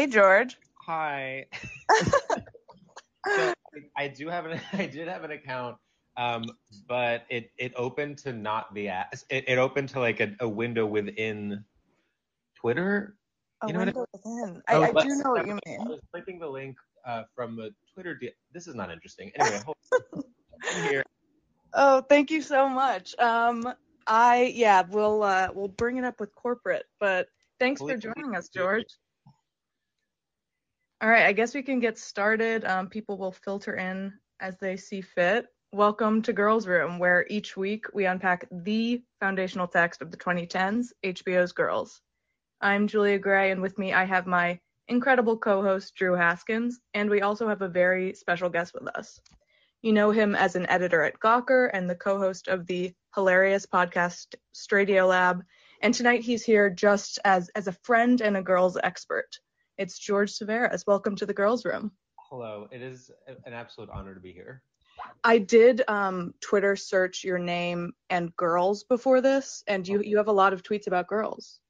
Hey, George. Hi. so I do have an I did have an account, um, but it it opened to not the app. It, it opened to like a, a window within Twitter. A You know what I- window within. I, Oh, I do know what you mean. I mean. was clicking the link uh, from the Twitter. De- this is not interesting. Anyway, here. Oh, thank you so much. Um, I yeah, we'll uh, we'll bring it up with corporate, but thanks for joining us, George. All right, I guess we can get started. Um, people will filter in as they see fit. Welcome to Girls Room, where each week we unpack the foundational text of the 2010s, HBO's Girls. I'm Julia Gray, and with me I have my incredible co-host Drew Haskins, and we also have a very special guest with us. You know him as an editor at Gawker and the co-host of the hilarious podcast Stradio Lab, and tonight he's here just as as a friend and a girls expert. It's George Civeris. Welcome to the Girls Room. Hello. It is an absolute honor to be here. I did um, Twitter search your name and girls before this, and you you have a lot of tweets about girls.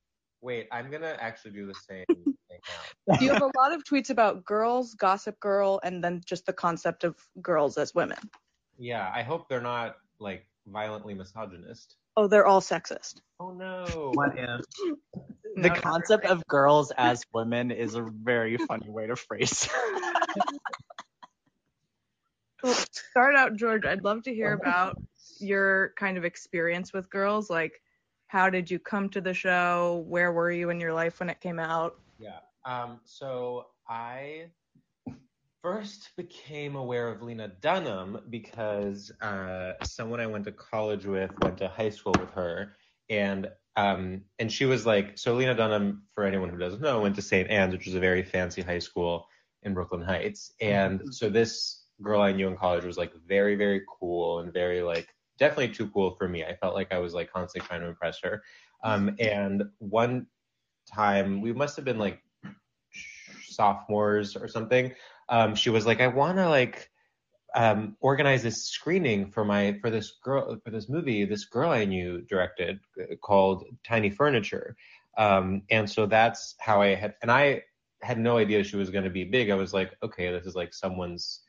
Wait, I'm gonna actually do the same thing now. You have a lot of tweets about girls, Gossip Girl, and then just the concept of girls as women. Yeah, I hope they're not like violently misogynist. Oh, they're all sexist. Oh no. What if? The not concept of girls as women is a very funny way to phrase. Well, start out, George. I'd love to hear about your kind of experience with girls. Like, how did you come to the show? Where were you in your life when it came out? Yeah. Um, so I first became aware of Lena Dunham because uh, someone I went to college with went to high school with her, and um, and she was like, so Lena Dunham, for anyone who doesn't know, went to St. Anne's, which was a very fancy high school in Brooklyn Heights, and so this girl I knew in college was like very very cool and very like definitely too cool for me. I felt like I was like constantly trying to impress her. Um, and one time we must have been like sophomores or something um she was like i want to like um organize this screening for my for this girl for this movie this girl i knew directed called tiny furniture. Um and so that's how i had and i had no idea she was going to be big. I was like okay this is like someone's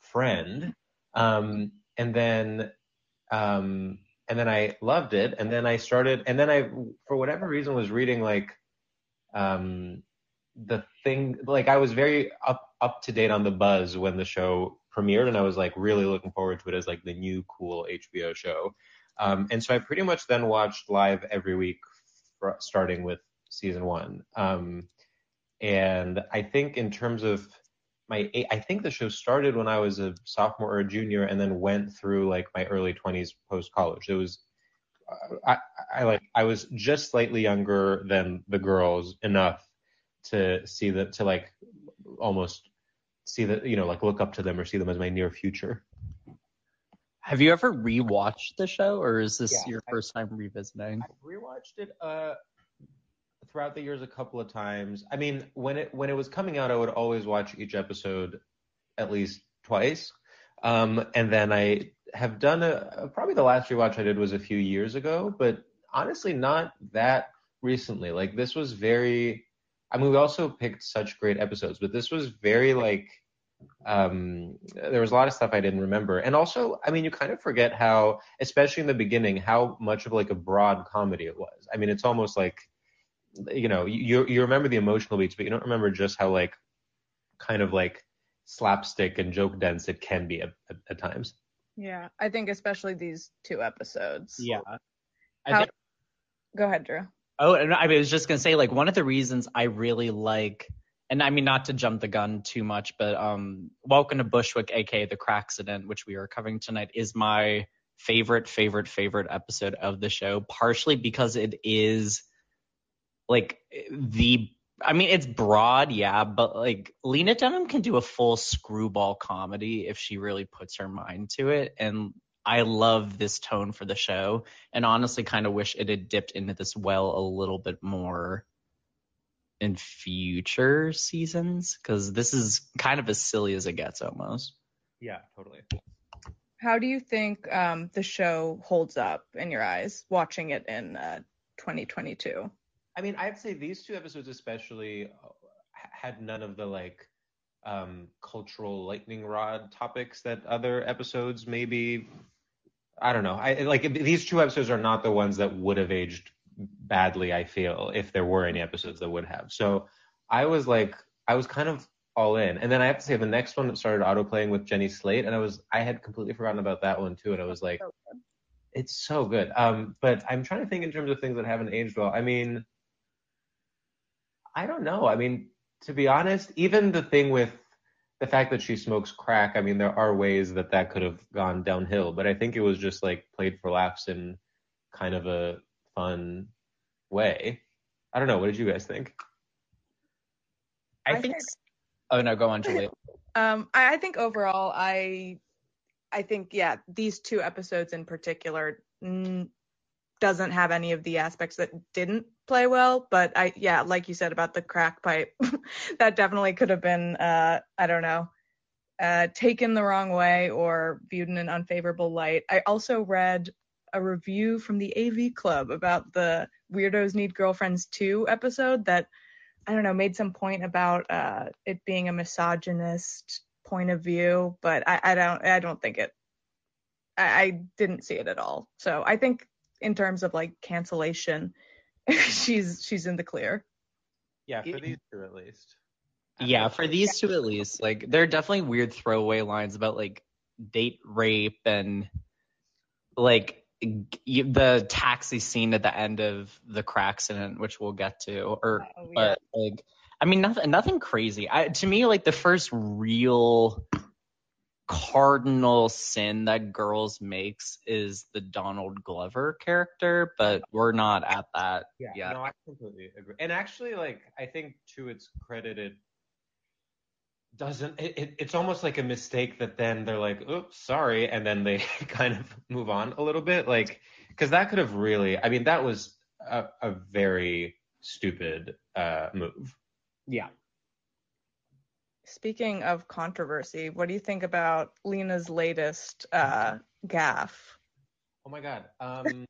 friend. Um and then um and then i loved it. And then i started and then i for whatever reason was reading like um the thing like I was very up up to date on the buzz when the show premiered and I was like really looking forward to it as like the new cool HBO show. Um, and so I pretty much then watched live every week fr- starting with season 1. Um, and I think in terms of my I think the show started when I was a sophomore or a junior and then went through like my early 20s post college. It was uh, I, I like I was just slightly younger than the girls enough to see that to like almost see that you know like look up to them or see them as my near future. Have you ever rewatched the show, or is this Yeah, your I- first time revisiting? i rewatched it uh throughout the years a couple of times. I mean when it when it was coming out i would always watch each episode at least twice. Um and then i have done a probably the last rewatch i did was a few years ago but honestly not that recently. Like this was very i mean we also picked such great episodes but this was very like um there was a lot of stuff i didn't remember and also i mean you kind of forget how especially in the beginning how much of like a broad comedy it was i mean it's almost like you know you you remember the emotional beats but you don't remember just how like kind of like slapstick and joke dense it can be at, at, at times Yeah, I think especially these two episodes. Yeah. I How- think, Go ahead, Drew. Oh, and I was just gonna say, like, one of the reasons I really like, and I mean, not to jump the gun too much, but um, Welcome to Bushwick, aka the Crackcident, which we are covering tonight, is my favorite, favorite, favorite episode of the show. Partially because it is like the I mean, it's broad, yeah, but like Lena Dunham can do a full screwball comedy if she really puts her mind to it. And I love this tone for the show, and honestly, kind of wish it had dipped into this well a little bit more in future seasons because this is kind of as silly as it gets almost. yeah totally How do you think um, the show holds up in your eyes watching it in uh, 2022? I mean, I'd say these two episodes especially uh, had none of the like um, cultural lightning rod topics that other episodes maybe. I don't know. I like these two episodes are not the ones that would have aged badly. I feel if there were any episodes that would have. So I was like, I was kind of all in. And then I have to say the next one that started auto playing with Jenny Slate, and I was I had completely forgotten about that one too, and I was like, it's so good. Um, but I'm trying to think in terms of things that haven't aged well. I mean, I don't know. I mean, to be honest, even the thing with the fact that she smokes crack, I mean, there are ways that that could have gone downhill, but I think it was just like played for laughs in kind of a fun way. I don't know. What did you guys think? I, think. Oh no, go on, Julie. Um, I, I think overall, I, I think yeah, these two episodes in particular mm, doesn't have any of the aspects that didn't play well. But I, yeah, like you said about the crack pipe, that definitely could have been, uh, I don't know, uh, taken the wrong way or viewed in an unfavorable light. I also read a review from the AV Club about the Weirdos Need Girlfriends Too episode that I don't know, made some point about uh, it being a misogynist point of view, but I, I don't, I don't think it. I, I didn't see it at all. So I think in terms of like cancellation, she's she's in the clear. Yeah, for these two at least. Yeah, for these two at least. Like there are definitely weird throwaway lines about like date rape and like the taxi scene at the end of the Crackcident, which we'll get to, or oh, yeah. but like, I mean, nothing, nothing crazy. I, to me, like the first real cardinal sin that girls makes is the Donald Glover character, but we're not at that yeah, yet. No, I completely agree. And actually, like, I think to its credit, it doesn't it, it, it's almost like a mistake that then they're like oops sorry and then they kind of move on a little bit like because that could have really i mean that was a, a very stupid uh move yeah speaking of controversy what do you think about lena's latest uh gaffe oh my god um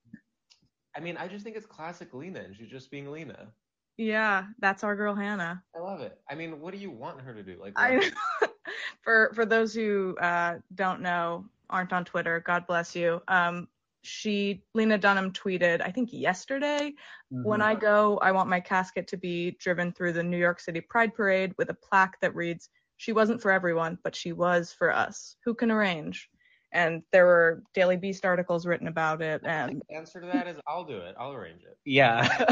i mean i just think it's classic lena and she's just being lena yeah, that's our girl Hannah. I love it. I mean, what do you want her to do? Like, I, for for those who uh, don't know, aren't on Twitter, God bless you. Um, she Lena Dunham tweeted, I think yesterday, mm-hmm. when I go, I want my casket to be driven through the New York City Pride Parade with a plaque that reads, "She wasn't for everyone, but she was for us. Who can arrange?" And there were Daily Beast articles written about it. And the answer to that is, I'll do it. I'll arrange it. Yeah.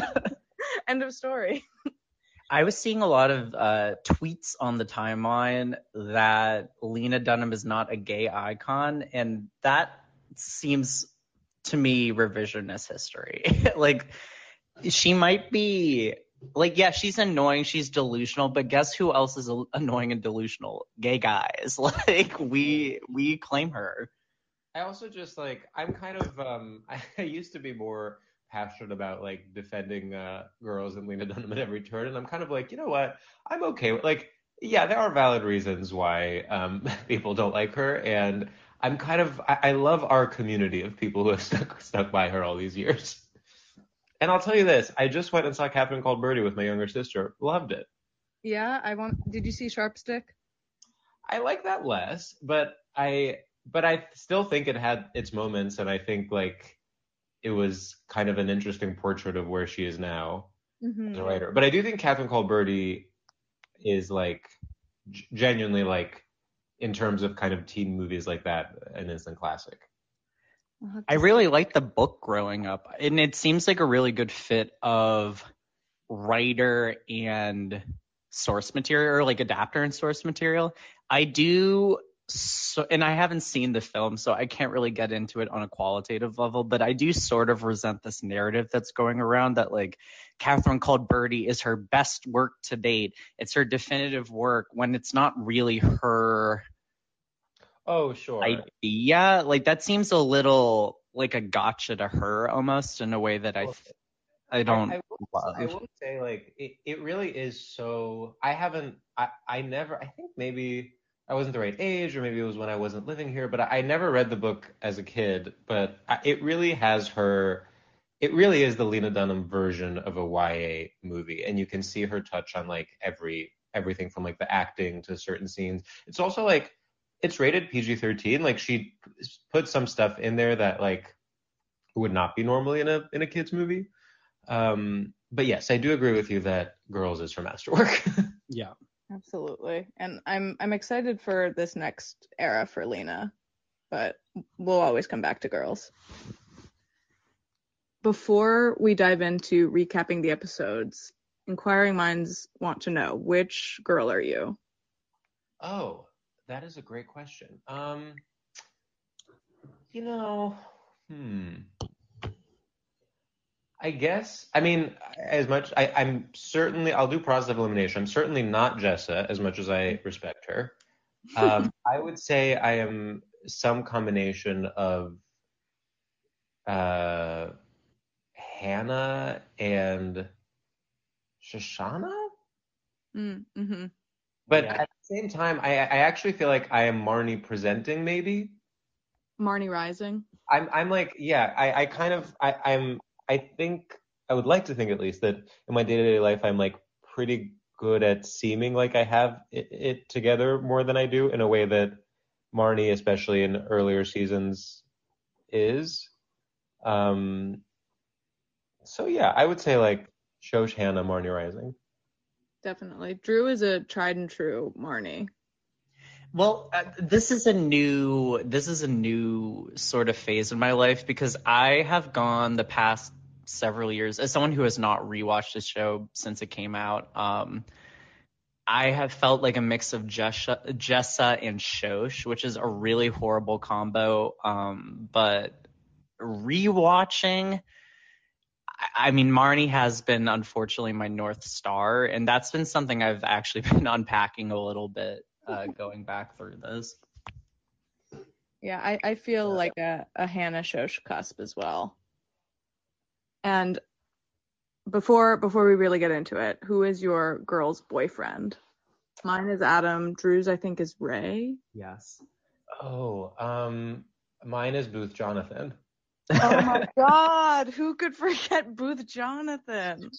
End of story. I was seeing a lot of uh, tweets on the timeline that Lena Dunham is not a gay icon, and that seems to me revisionist history. like, she might be like, yeah, she's annoying, she's delusional, but guess who else is annoying and delusional? Gay guys. Like, we we claim her. I also just like I'm kind of um I used to be more passionate about like defending uh, girls and Lena Dunham at every turn, and I'm kind of like, you know what? I'm okay with like, yeah, there are valid reasons why um, people don't like her, and I'm kind of I, I love our community of people who have stuck stuck by her all these years. And I'll tell you this, I just went and saw Catherine Called Birdy with my younger sister. Loved it. Yeah, I want. Did you see Sharp Stick? I like that less, but I but I still think it had its moments, and I think like it was kind of an interesting portrait of where she is now mm-hmm. as a writer. But I do think Catherine Called Birdy is like g- genuinely like in terms of kind of teen movies like that an instant classic. I really liked the book growing up, and it seems like a really good fit of writer and source material, or like adapter and source material. I do so and I haven't seen the film, so I can't really get into it on a qualitative level, but I do sort of resent this narrative that's going around that like Catherine Called Birdy is her best work to date. It's her definitive work when it's not really her Oh sure. Idea. Like that seems a little like a gotcha to her almost in a way that I I don't I, I, will, I will say like it, it really is so I haven't I, I never I think maybe I wasn't the right age, or maybe it was when I wasn't living here. But I, I never read the book as a kid. But I, it really has her. It really is the Lena Dunham version of a YA movie, and you can see her touch on like every everything from like the acting to certain scenes. It's also like it's rated PG-13. Like she put some stuff in there that like would not be normally in a in a kids movie. Um, but yes, I do agree with you that Girls is her masterwork. Yeah. Absolutely. And I'm I'm excited for this next era for Lena, but we'll always come back to girls. Before we dive into recapping the episodes, inquiring minds want to know which girl are you? oh, that is a great question. Um, you know, hmm. I guess. I mean, as much I, I'm certainly I'll do process of elimination. I'm certainly not Jessa, as much as I respect her. Um, I would say I am some combination of uh, Hannah and Shoshana. Mm, hmm But Yeah. at the same time, I, I actually feel like I am Marnie presenting maybe. Marnie Rising. I'm I'm like yeah I I kind of I I'm I think I would like to think at least that in my day to day life I'm like pretty good at seeming like I have it, it together more than I do in a way that Marnie especially in earlier seasons is. Um. So yeah, I would say like Shosh Hannah Marnie Rising. Definitely. Drew is a tried and true Marnie. Well, uh, this is a new this is a new sort of phase in my life because I have gone the past several years as someone who has not rewatched the show since it came out. Um, I have felt like a mix of Jessa, Jessa and Shosh, which is a really horrible combo. Um, but rewatching, I- I mean, Marnie has been unfortunately my north star, and that's been something I've actually been unpacking a little bit uh, going back through this. Yeah, I, I feel like a, a Hannah Shosh cusp as well. And before before we really get into it, who is your girl's boyfriend? Mine is Adam. Drew's I think is Ray. Yes. Oh, um, mine is Booth Jonathan. Oh my god, who could forget Booth Jonathan?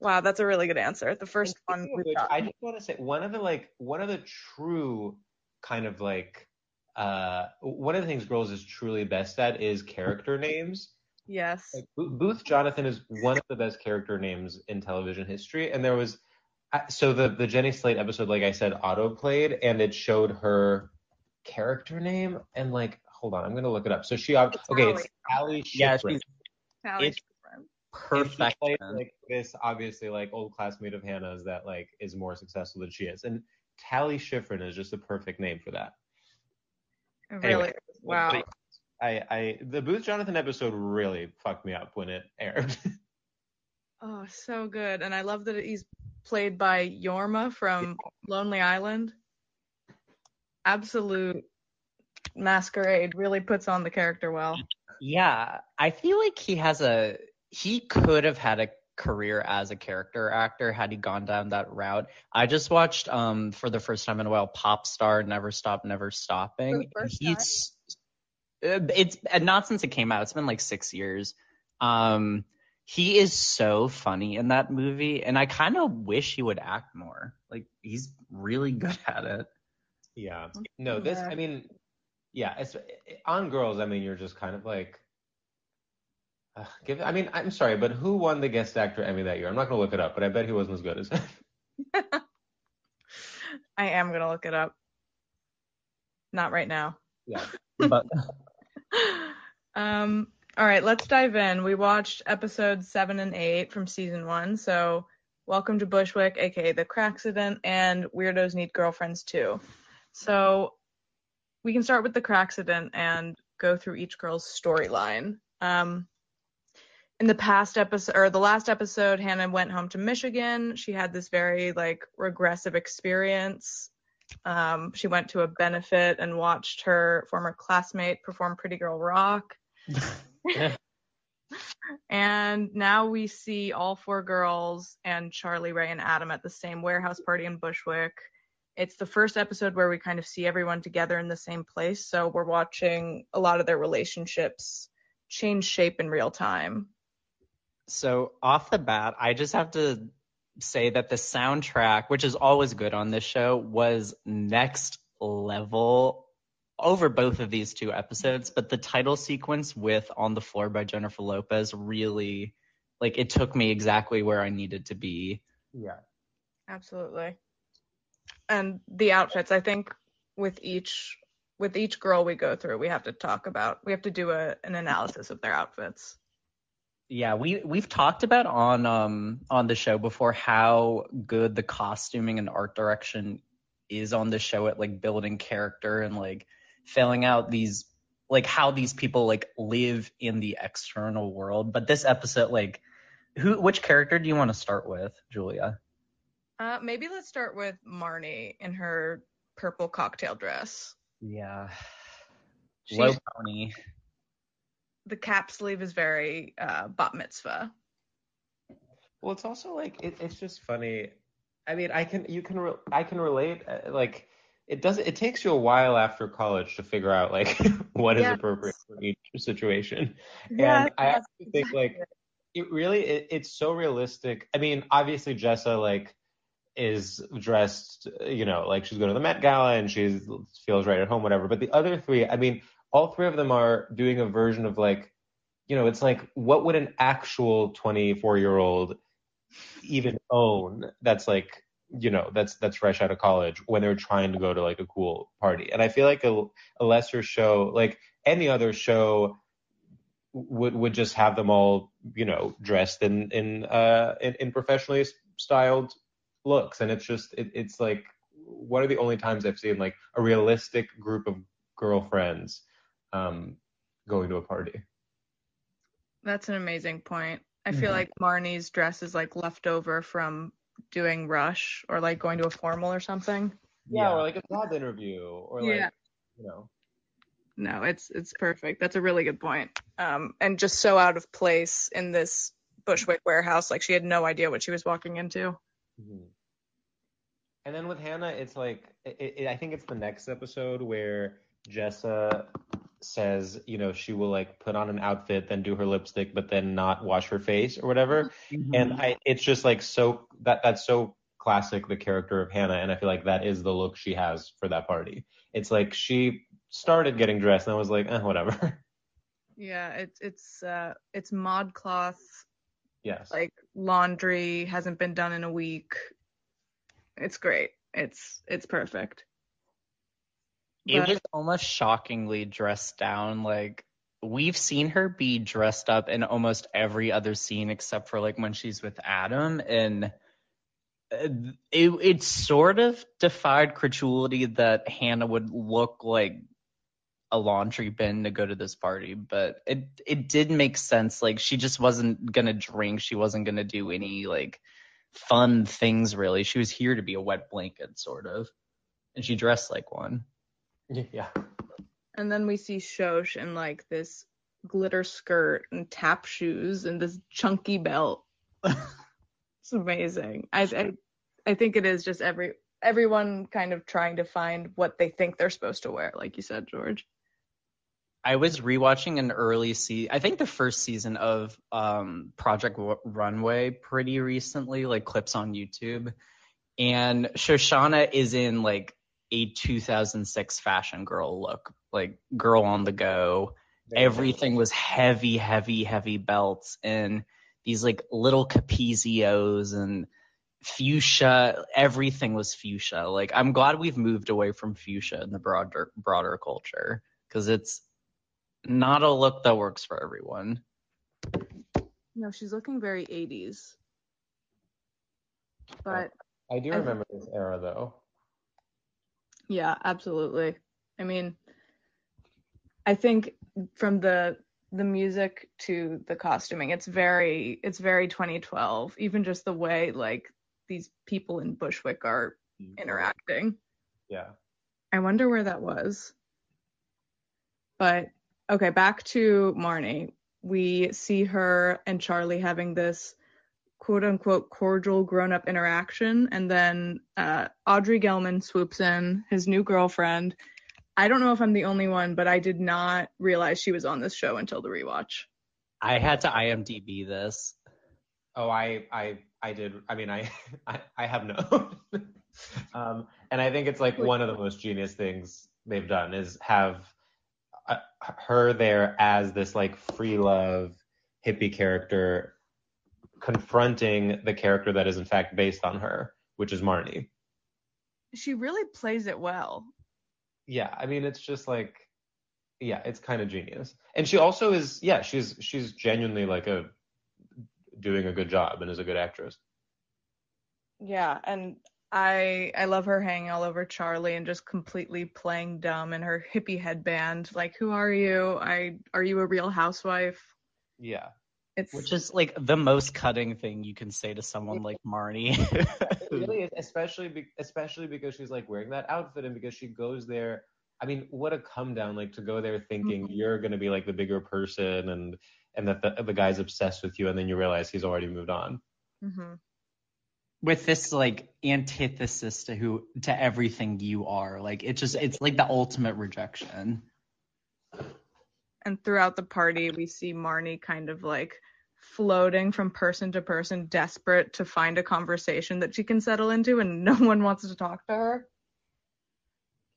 Wow, that's a really good answer. The first one we've which, got. I just want to say one of the like one of the true kind of like uh one of the things girls is truly best at is character names. Yes. Like Booth Jonathan is one of the best character names in television history, and there was uh, so the the Jenny Slate episode, like I said, auto played, and it showed her character name, and like hold on, I'm gonna look it up. So she ob- It's okay, Allie. it's Allie Yeah, Schifrin. she's Tally It's- Schifrin. And she perfect. plays, like this obviously like old classmate of Hannah's that like is more successful than she is. And Tally Schifrin is just a perfect name for that. It Anyway, really. Wow. I, I the Booth Jonathan episode really fucked me up when it aired. Oh, so good. And I love that he's played by Jorma from Lonely Island. Absolute masquerade. Really puts on the character well. Yeah, I feel like he has a he could have had a career as a character actor had he gone down that route. I just watched um for the first time in a while Pop Star Never Stop Never Stopping. For the He's uh, it's and not since it came out. It's been like 6 years. Um he is so funny in that movie and I kind of wish he would act more. Like he's really good at it. yeah. No, this I mean, yeah, it's on girls. I mean, you're just kind of like. Uh, give. I mean, I'm sorry, but who won the guest actor Emmy that year? I'm not gonna look it up, but I bet he wasn't as good as. I am gonna look it up. Not right now. yeah. But um, all right, let's dive in. We watched episodes seven and eight from season one. So, welcome to Bushwick, aka the Crackcident, and Weirdos Need Girlfriends too. So, we can start with the Crackcident and go through each girl's storyline. Um, in the past episode or the last episode, Hannah went home to Michigan. She had this very like regressive experience. Um, she went to a benefit and watched her former classmate perform Pretty Girl Rock. And now we see all four girls and Charlie, Ray, and Adam at the same warehouse party in Bushwick. It's the first episode where we kind of see everyone together in the same place. So we're watching a lot of their relationships change shape in real time. So off the bat, I just have to say that the soundtrack, which is always good on this show, was next level over both of these two episodes. But the title sequence with On the Floor by Jennifer Lopez really, like, it took me exactly where I needed to be. Yeah. Absolutely. And the outfits, I think with each with each girl we go through, we have to talk about we have to do a an analysis of their outfits. Yeah, we we've talked about on um on the show before how good the costuming and art direction is on the show at like building character and like filling out these like how these people like live in the external world. But this episode, like, who which character do you want to start with, Julia? Uh, maybe let's start with Marnie in her purple cocktail dress. Yeah. She- Low pony. The cap sleeve is very uh, bat mitzvah. Well, it's also like it, it's just funny. I mean, I can you can re- I can relate. uh, Like it does it takes you a while after college to figure out like what is Yes. appropriate for each situation. Yes, and I actually think like it really it, it's so realistic. I mean, obviously Jessa like is dressed, you know, like she's going to the Met Gala and she feels right at home, whatever. But the other three, I mean, all three of them are doing a version of like, you know, it's like what would an actual 24 year old even own that's like you know that's that's fresh out of college when they're trying to go to like a cool party? And i feel like a, a lesser show like any other show would would just have them all you know dressed in in uh in, in professionally styled looks. And it's just it, it's like what are the only times i've seen like a realistic group of girlfriends um going to a party That's an amazing point. I feel Mhm. like Marnie's dress is like left over from doing Rush or like going to a formal or something. yeah, or like a job interview or like Yeah. you know No, it's it's perfect. That's a really good point. Um, and just so out of place in this Bushwick warehouse, like she had no idea what she was walking into. Mhm. And then with Hannah, it's like it, it, I think it's the next episode where Jessa says, you know, she will like put on an outfit, then do her lipstick, but then not wash her face or whatever. And I, it's just like so that that's so classic the character of Hannah, and I feel like that is the look she has for that party. It's like she started getting dressed and I was like, eh, whatever. Yeah, it's it's uh it's Modcloth. yes. like laundry hasn't been done in a week. It's great. It's it's perfect. It was almost shockingly dressed down. Like we've seen her be dressed up in almost every other scene except for like when she's with Adam, and uh, it it sort of defied credulity that Hannah would look like a laundry bin to go to this party, but it it did make sense. Like she just wasn't gonna drink, she wasn't gonna do any like fun things really. She was here to be a wet blanket, sort of, and she dressed like one. yeah. And then we see Shosh in like this glitter skirt and tap shoes and this chunky belt. it's amazing. I, I I think it is just every everyone kind of trying to find what they think they're supposed to wear, like you said, George. I was rewatching an early season, I think the first season of um, Project W- Runway pretty recently, like clips on YouTube. And Shoshana is in like a 2006 fashion girl look, like girl on the go. Everything was heavy, heavy, heavy belts and these like little Capezios and fuchsia. Everything was fuchsia. Like I'm glad we've moved away from fuchsia in the broader broader culture because it's not a look that works for everyone. No, she's looking very 80s. But I do I- remember this era though. Yeah, absolutely. I mean, I think from the the music to the costuming, it's very it's very 2012. Even just the way like these people in Bushwick are mm-hmm. interacting. Yeah. I wonder where that was. But okay, back to Marnie. We see her and Charlie having this quote unquote cordial grown up interaction, and then uh, Audrey Gelman swoops in, his new girlfriend. I don't know if I'm the only one, but I did not realize she was on this show until the rewatch. I had to IMDb this. Oh, I I I did. I mean, I I, I have known, um, and I think it's like one of the most genius things they've done is have uh, her there as this like free love hippie character confronting the character that is in fact based on her, which is Marnie. She really plays it well. Yeah, I mean, it's just like, yeah, it's kind of genius, and she also is. Yeah, she's she's genuinely like a doing a good job and is a good actress. Yeah, and I I love her hanging all over Charlie and just completely playing dumb in her hippie headband. Like, who are you? I are you a real housewife? Yeah. It's Which is like the most cutting thing you can say to someone like Marnie. really especially be, especially because she's like wearing that outfit and because she goes there. I mean, what a come down like to go there thinking Mhm. you're gonna be like the bigger person and and that the, the guy's obsessed with you and then you realize he's already moved on. hmm With this like antithesis to who to everything you are. Like it just it's like the ultimate rejection. And throughout the party, we see Marnie kind of like floating from person to person, desperate to find a conversation that she can settle into, and no one wants to talk to her.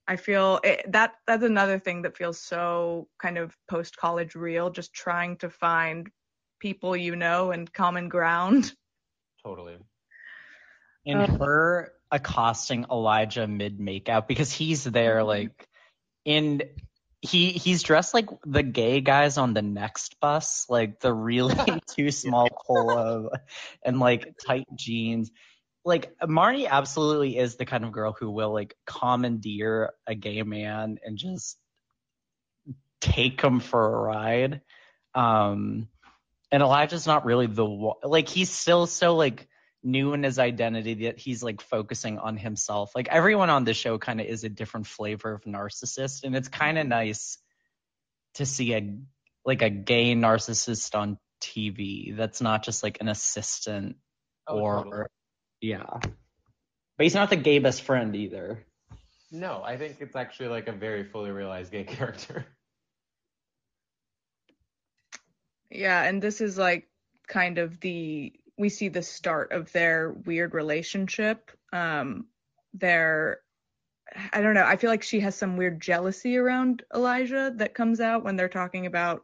I feel it, that that's another thing that feels so kind of post college real, just trying to find people you know and common ground. Totally. And Oh. her accosting Elijah mid makeout because he's there Mhm. like in he he's dressed like the gay guys on the next bus, like the really too small polo and like tight jeans. Like Marnie absolutely is the kind of girl who will like commandeer a gay man and just take him for a ride. Um and Elijah's not really the like he's still so like new in his identity that he's like focusing on himself. Like everyone on the show kind of is a different flavor of narcissist, and it's kind of mm-hmm. nice to see a like a gay narcissist on TV that's not just like an assistant Oh, or totally. yeah. But he's not the gay best friend either. No, I think it's actually like a very fully realized gay character. Yeah, and this is like kind of the we see the start of their weird relationship. Um their I don't know, I feel like she has some weird jealousy around Elijah that comes out when they're talking about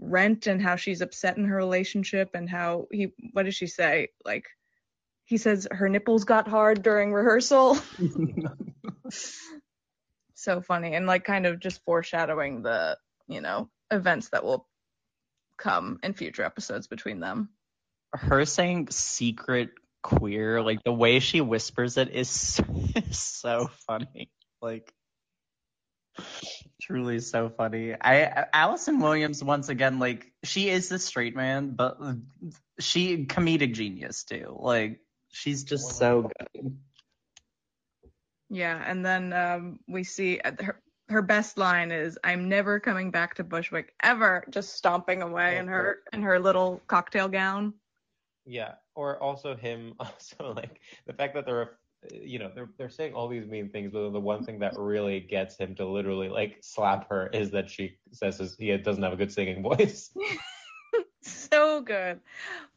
rent and how she's upset in her relationship and how he what does she say? Like he says her nipples got hard during rehearsal. so funny and like kind of just foreshadowing the, you know, events that will come in future episodes between them. Her saying secret queer, like the way she whispers it is, is so funny. Like truly so funny. I Allison Williams once again like she is the straight man, but she comedic genius too. Like she's just so good. Yeah, and then um, we see uh, her her best line is "I'm never coming back to Bushwick ever," just stomping away in her in her little cocktail gown. Yeah, or also him, also like the fact that they're, you know, they're they're saying all these mean things, but the one thing that really gets him to literally like slap her is that she says his, he doesn't have a good singing voice. so good.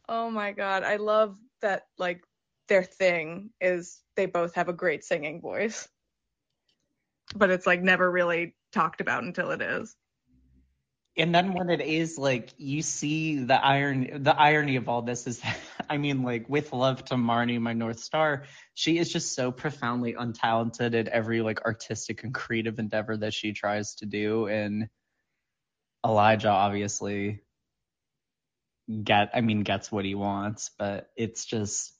Oh my god, I love that like their thing is they both have a great singing voice. But it's like never really talked about until it is. And then when it is like you see the irony the irony of all this is that I mean like with love to Marnie, my North Star, she is just so profoundly untalented at every like artistic and creative endeavor that she tries to do. And Elijah obviously get I mean gets what he wants, but it's just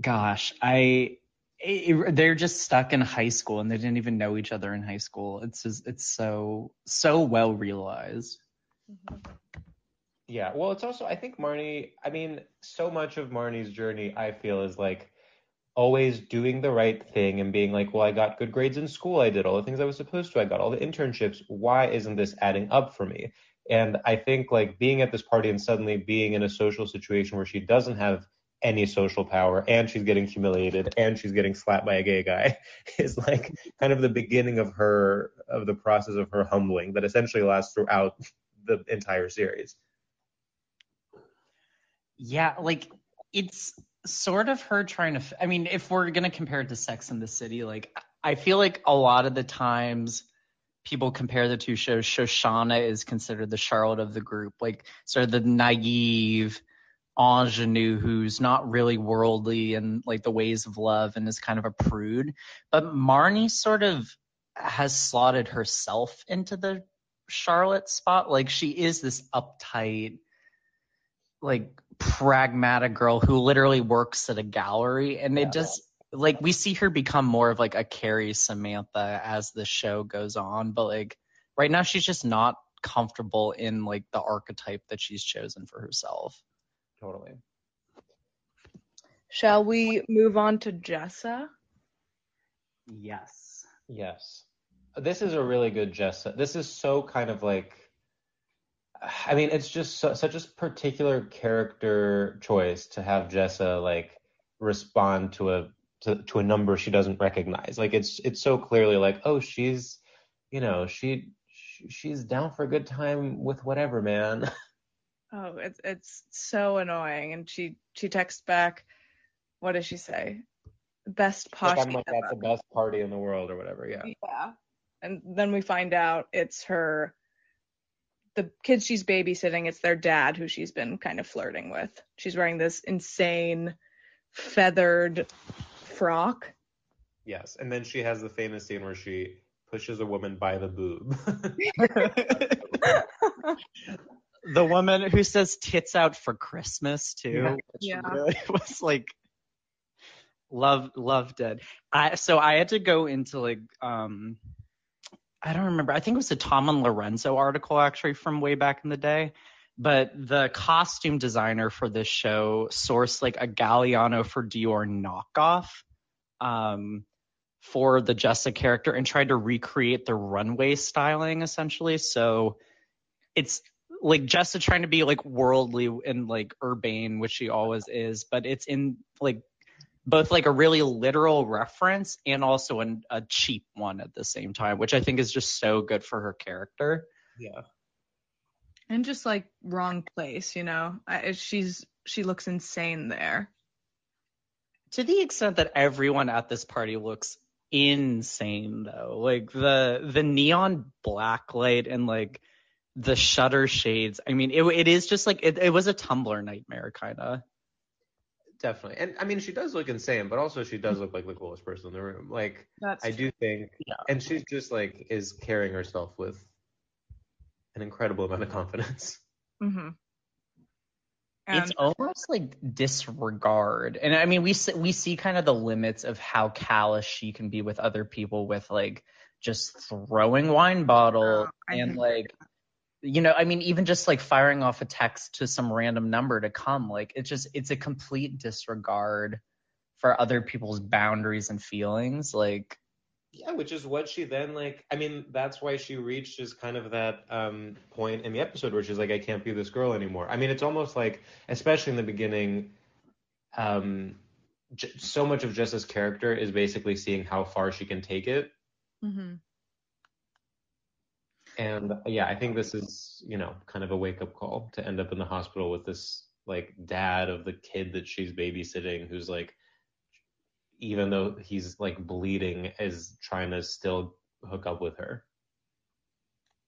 gosh, I it, they're just stuck in high school and they didn't even know each other in high school. It's just it's so so well realized. Mm-hmm. Yeah, well, it's also I think Marnie. I mean, so much of Marnie's journey, I feel, is like always doing the right thing and being like, well, I got good grades in school, I did all the things I was supposed to, I got all the internships. Why isn't this adding up for me? And I think like being at this party and suddenly being in a social situation where she doesn't have any social power and she's getting humiliated and she's getting slapped by a gay guy is like kind of the beginning of her of the process of her humbling that essentially lasts throughout the entire series. Yeah, like it's sort of her trying to. I mean, if we're gonna compare it to Sex in the City, like I feel like a lot of the times people compare the two shows. Shoshana is considered the Charlotte of the group, like sort of the naive ingenue who's not really worldly and like the ways of love and is kind of a prude. But Marnie sort of has slotted herself into the Charlotte spot. Like she is this uptight, like pragmatic girl who literally works at a gallery and Yeah. it just like we see her become more of like a Carrie Samantha as the show goes on, but like right now she's just not comfortable in like the archetype that she's chosen for herself. Totally. Shall we move on to Jessa? Yes. Yes. This is a really good Jessa. This is so kind of like I mean, it's just so, such a particular character choice to have Jessa like respond to a to, to a number she doesn't recognize. Like it's it's so clearly like, oh, she's you know, she she- she's down for a good time with whatever, man. Oh, it's it's so annoying. And she she texts back, what does she say? Best like posh I'm like that's the best party in the world or whatever. Yeah. Yeah. And then we find out it's her the kids she's babysitting, it's their dad who she's been kind of flirting with. She's wearing this insane feathered frock. Yes. And then she has the famous scene where she pushes a woman by the boob. the woman who says tits out for Christmas too. Yeah. which Yeah. really was like love loved it. I so I had to go into like um I don't remember. I think it was a Tom and Lorenzo article actually from way back in the day. But the costume designer for this show sourced like a Galliano for Dior knockoff um, for the Jessa character and tried to recreate the runway styling essentially. So it's like Jessa trying to be like worldly and like urbane, which she always is, but it's in like both like a really literal reference and also an, a cheap one at the same time, which I think is just so good for her character. yeah. and just like wrong place, you know. I, she's she looks insane there. To the extent that everyone at this party looks insane though. Like the the neon black light and like the shutter shades. I mean, it it is just like it, it was a Tumblr nightmare kind of. Definitely. And I mean, she does look insane, but also she does look like the coolest person in the room. Like, That's I do think, Yeah. and she's just like, is carrying herself with an incredible amount of confidence. Mm-hmm. it's almost like disregard and i mean we see, we see kind of the limits of how callous she can be with other people with like just throwing wine bottle Oh, and hate like you know i mean even just like firing off a text to some random number to come like it's just it's a complete disregard for other people's boundaries and feelings like Yeah, which is what she then like. I mean, that's why she reached is kind of that um, point in the episode where she's like, I can't be this girl anymore. I mean, it's almost like, especially in the beginning, um, j- so much of Jessa's character is basically seeing how far she can take it. Mm-hmm. And yeah, I think this is, you know, kind of a wake up call to end up in the hospital with this like dad of the kid that she's babysitting who's like, even though he's like bleeding, is trying to still hook up with her.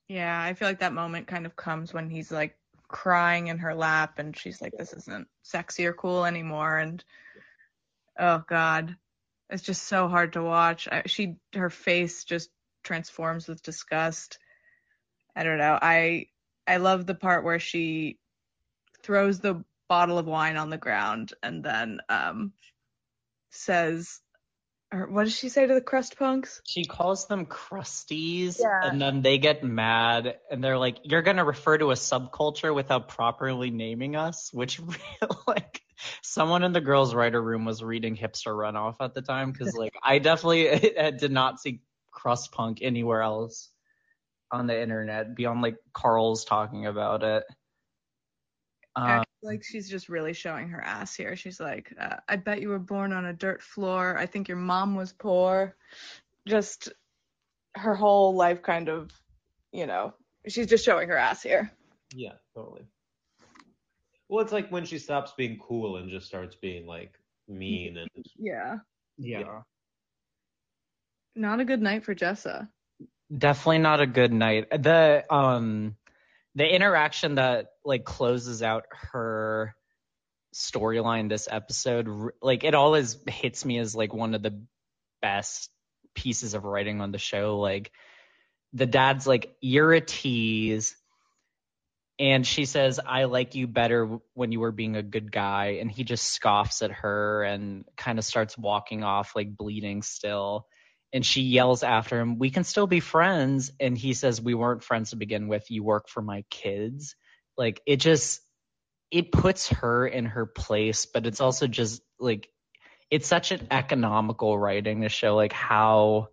Yeah, I feel like that moment kind of comes when he's like crying in her lap and she's like, this isn't sexy or cool anymore. And oh God, it's just so hard to watch. I, she, her face just transforms with disgust. I don't know. I, I love the part where she throws the bottle of wine on the ground and then, um, says, or what does she say to the crust punks? she calls them crusties Yeah. and then they get mad and they're like you're going to refer to a subculture without properly naming us which like someone in the girls writer room was reading hipster runoff at the time because like i definitely did not see crust punk anywhere else on the internet beyond like Carles talking about it um, like she's just really showing her ass here. She's like, uh, I bet you were born on a dirt floor. I think your mom was poor. Just her whole life kind of, you know, she's just showing her ass here. Yeah, totally. Well, it's like when she stops being cool and just starts being like mean and Yeah. Yeah. Not a good night for Jessa. Definitely not a good night. The um the interaction that like closes out her storyline this episode like it always hits me as like one of the best pieces of writing on the show like the dad's like you're a tease and she says i like you better when you were being a good guy and he just scoffs at her and kind of starts walking off like bleeding still and she yells after him we can still be friends. And he says we weren't friends to begin with. You work for my kids. Like it just it puts her in her place but it's also just like it's such an economical writing to show like how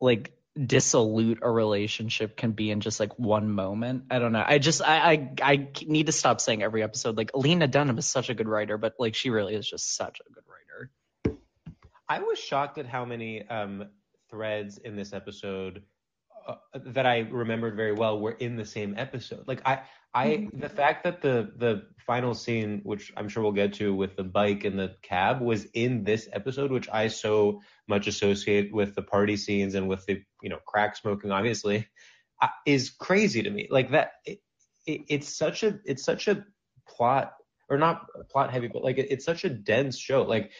like dissolute a relationship can be in just like one moment. I don't know. I just i i, I need to stop saying every episode. Like lena dunham is such a good writer but like she really is just such a good writer I was shocked at how many um, threads in this episode uh, that I remembered very well were in the same episode. Like I, I, the fact that the the final scene, which I'm sure we'll get to with the bike and the cab, was in this episode, which I so much associate with the party scenes and with the you know crack smoking, obviously, uh, is crazy to me. Like that, it, it, it's such a it's such a plot or not plot heavy, but like it, it's such a dense show. Like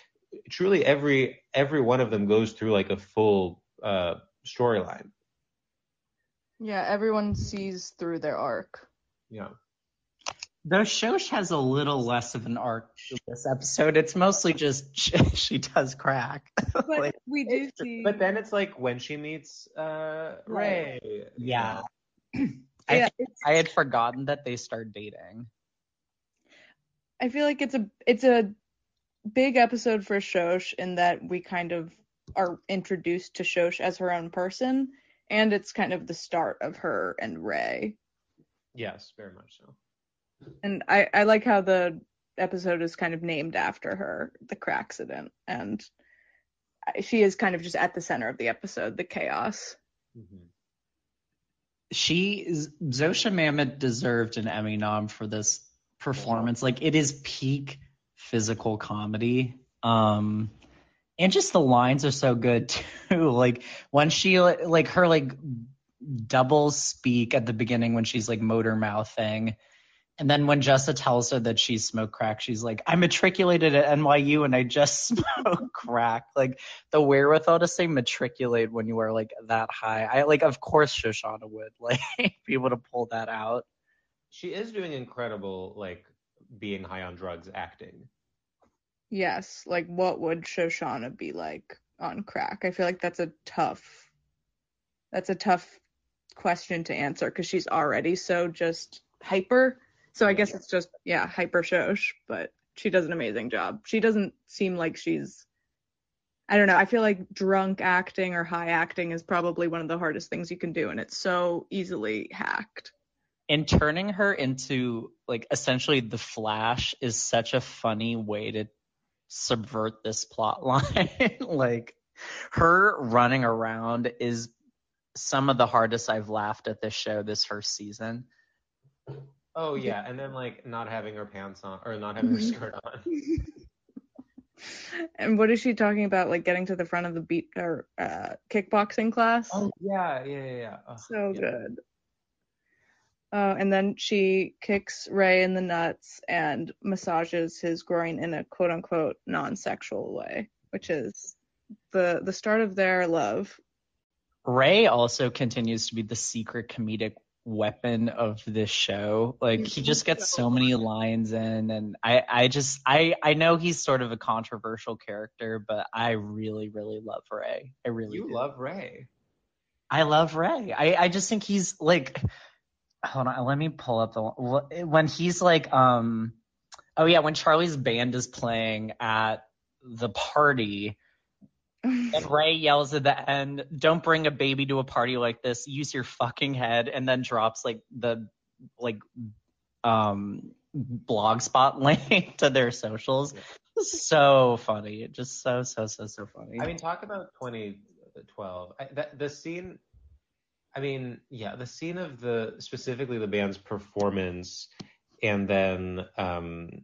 truly every every one of them goes through like a full uh storyline. Yeah, everyone sees through their arc. Yeah. Though Shosh has a little less of an arc in this episode, it's mostly just she does crack. But Like, we do see. But then it's like when she meets uh Ray. you yeah. know. I, Yeah, I had forgotten that they start dating. I feel like it's a it's a big episode for Shosh in that we kind of are introduced to Shosh as her own person, and it's kind of the start of her and Ray. Yes, very much so. And I I like how the episode is kind of named after her, the accident, and she is kind of just at the center of the episode, the chaos. Mhm. She Zosia Mamet deserved an Emmy nom for this performance. Like it is peak physical comedy. Um and just the lines are so good too. Like when she like her like double speak at the beginning when she's like motor mouthing. And then when Jessa tells her that she smoked crack, she's like, I matriculated at NYU and I just smoked crack. Like the wherewithal to say matriculate when you are like that high. I like of course Shoshana would like be able to pull that out. She is doing incredible like being high on drugs acting. Yes, like what would Shoshana be like on crack? I feel like that's a tough that's a tough question to answer because she's already so just hyper. So I guess it's just yeah, hyper Shosh, but she does an amazing job. She doesn't seem like she's I don't know. I feel like drunk acting or high acting is probably one of the hardest things you can do and it's so easily hacked. And turning her into like essentially the Flash is such a funny way to subvert this plot line. like her running around is some of the hardest I've laughed at this show this first season. Oh yeah, and then like not having her pants on or not having her Mhm. skirt on. and what is she talking about like getting to the front of the beat or uh kickboxing class? Oh yeah, yeah, yeah, yeah. Oh, So yeah. good. Uh, and then she kicks Ray in the nuts and massages his groin in a quote unquote non sexual way, which is the the start of their love. Ray also continues to be the secret comedic weapon of this show. Like he just gets so many lines in and I I just I I know he's sort of a controversial character, but I really really love Ray. I really You do. love Ray. I love Ray. I I just think he's like hold on, let me pull up the when he's like um oh yeah, when Charlie's band is playing at the party and Ray yells at the end, "Don't bring a baby to a party like this. Use your fucking head." And then drops like the like um blog spot link to their socials. So funny. Just so so so so funny. I mean, talk about 2012. I, that, the scene. I mean, yeah, the scene of the specifically the band's performance and then um,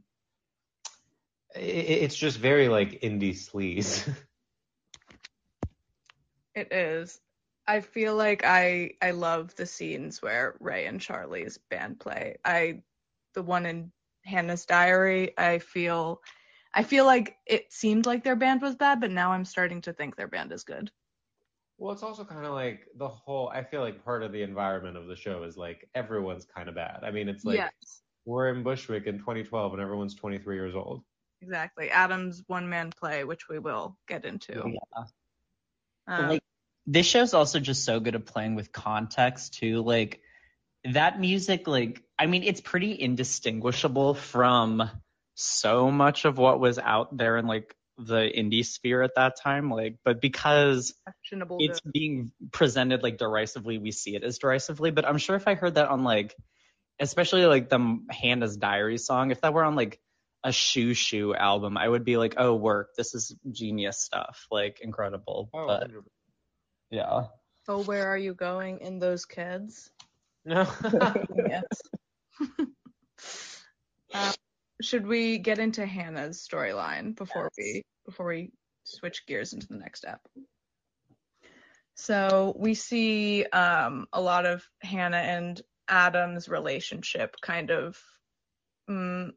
it, it's just very like indie sleaze. It is. I feel like I I love the scenes where Ray and Charlie's band play. I the one in Hannah's diary, I feel I feel like it seemed like their band was bad, but now I'm starting to think their band is good. Well, it's also kind of like the whole. I feel like part of the environment of the show is like everyone's kind of bad. I mean, it's like yes, we're in Bushwick in 2012 and everyone's 23 years old. exactly. Adam's one man play, which we will get into. Yeah. Um, like this show's also just so good at playing with context too. Like that music, like I mean, it's pretty indistinguishable from so much of what was out there in like the indie sphere at that time. Like, but because questionable. it's good. being presented like derisively, we see it as derisively. But I'm sure if I heard that on like, especially like the Hannah's Diary song, if that were on like a Shoo Shoo album, I would be like, oh, work, this is genius stuff, like incredible. Oh, but yeah. Oh, where are you going in those kids? no. yes. um, should we get into Hannah's storyline before we before we switch gears into the next step? So we see um, a lot of Hannah and Adam's relationship kind of, mm,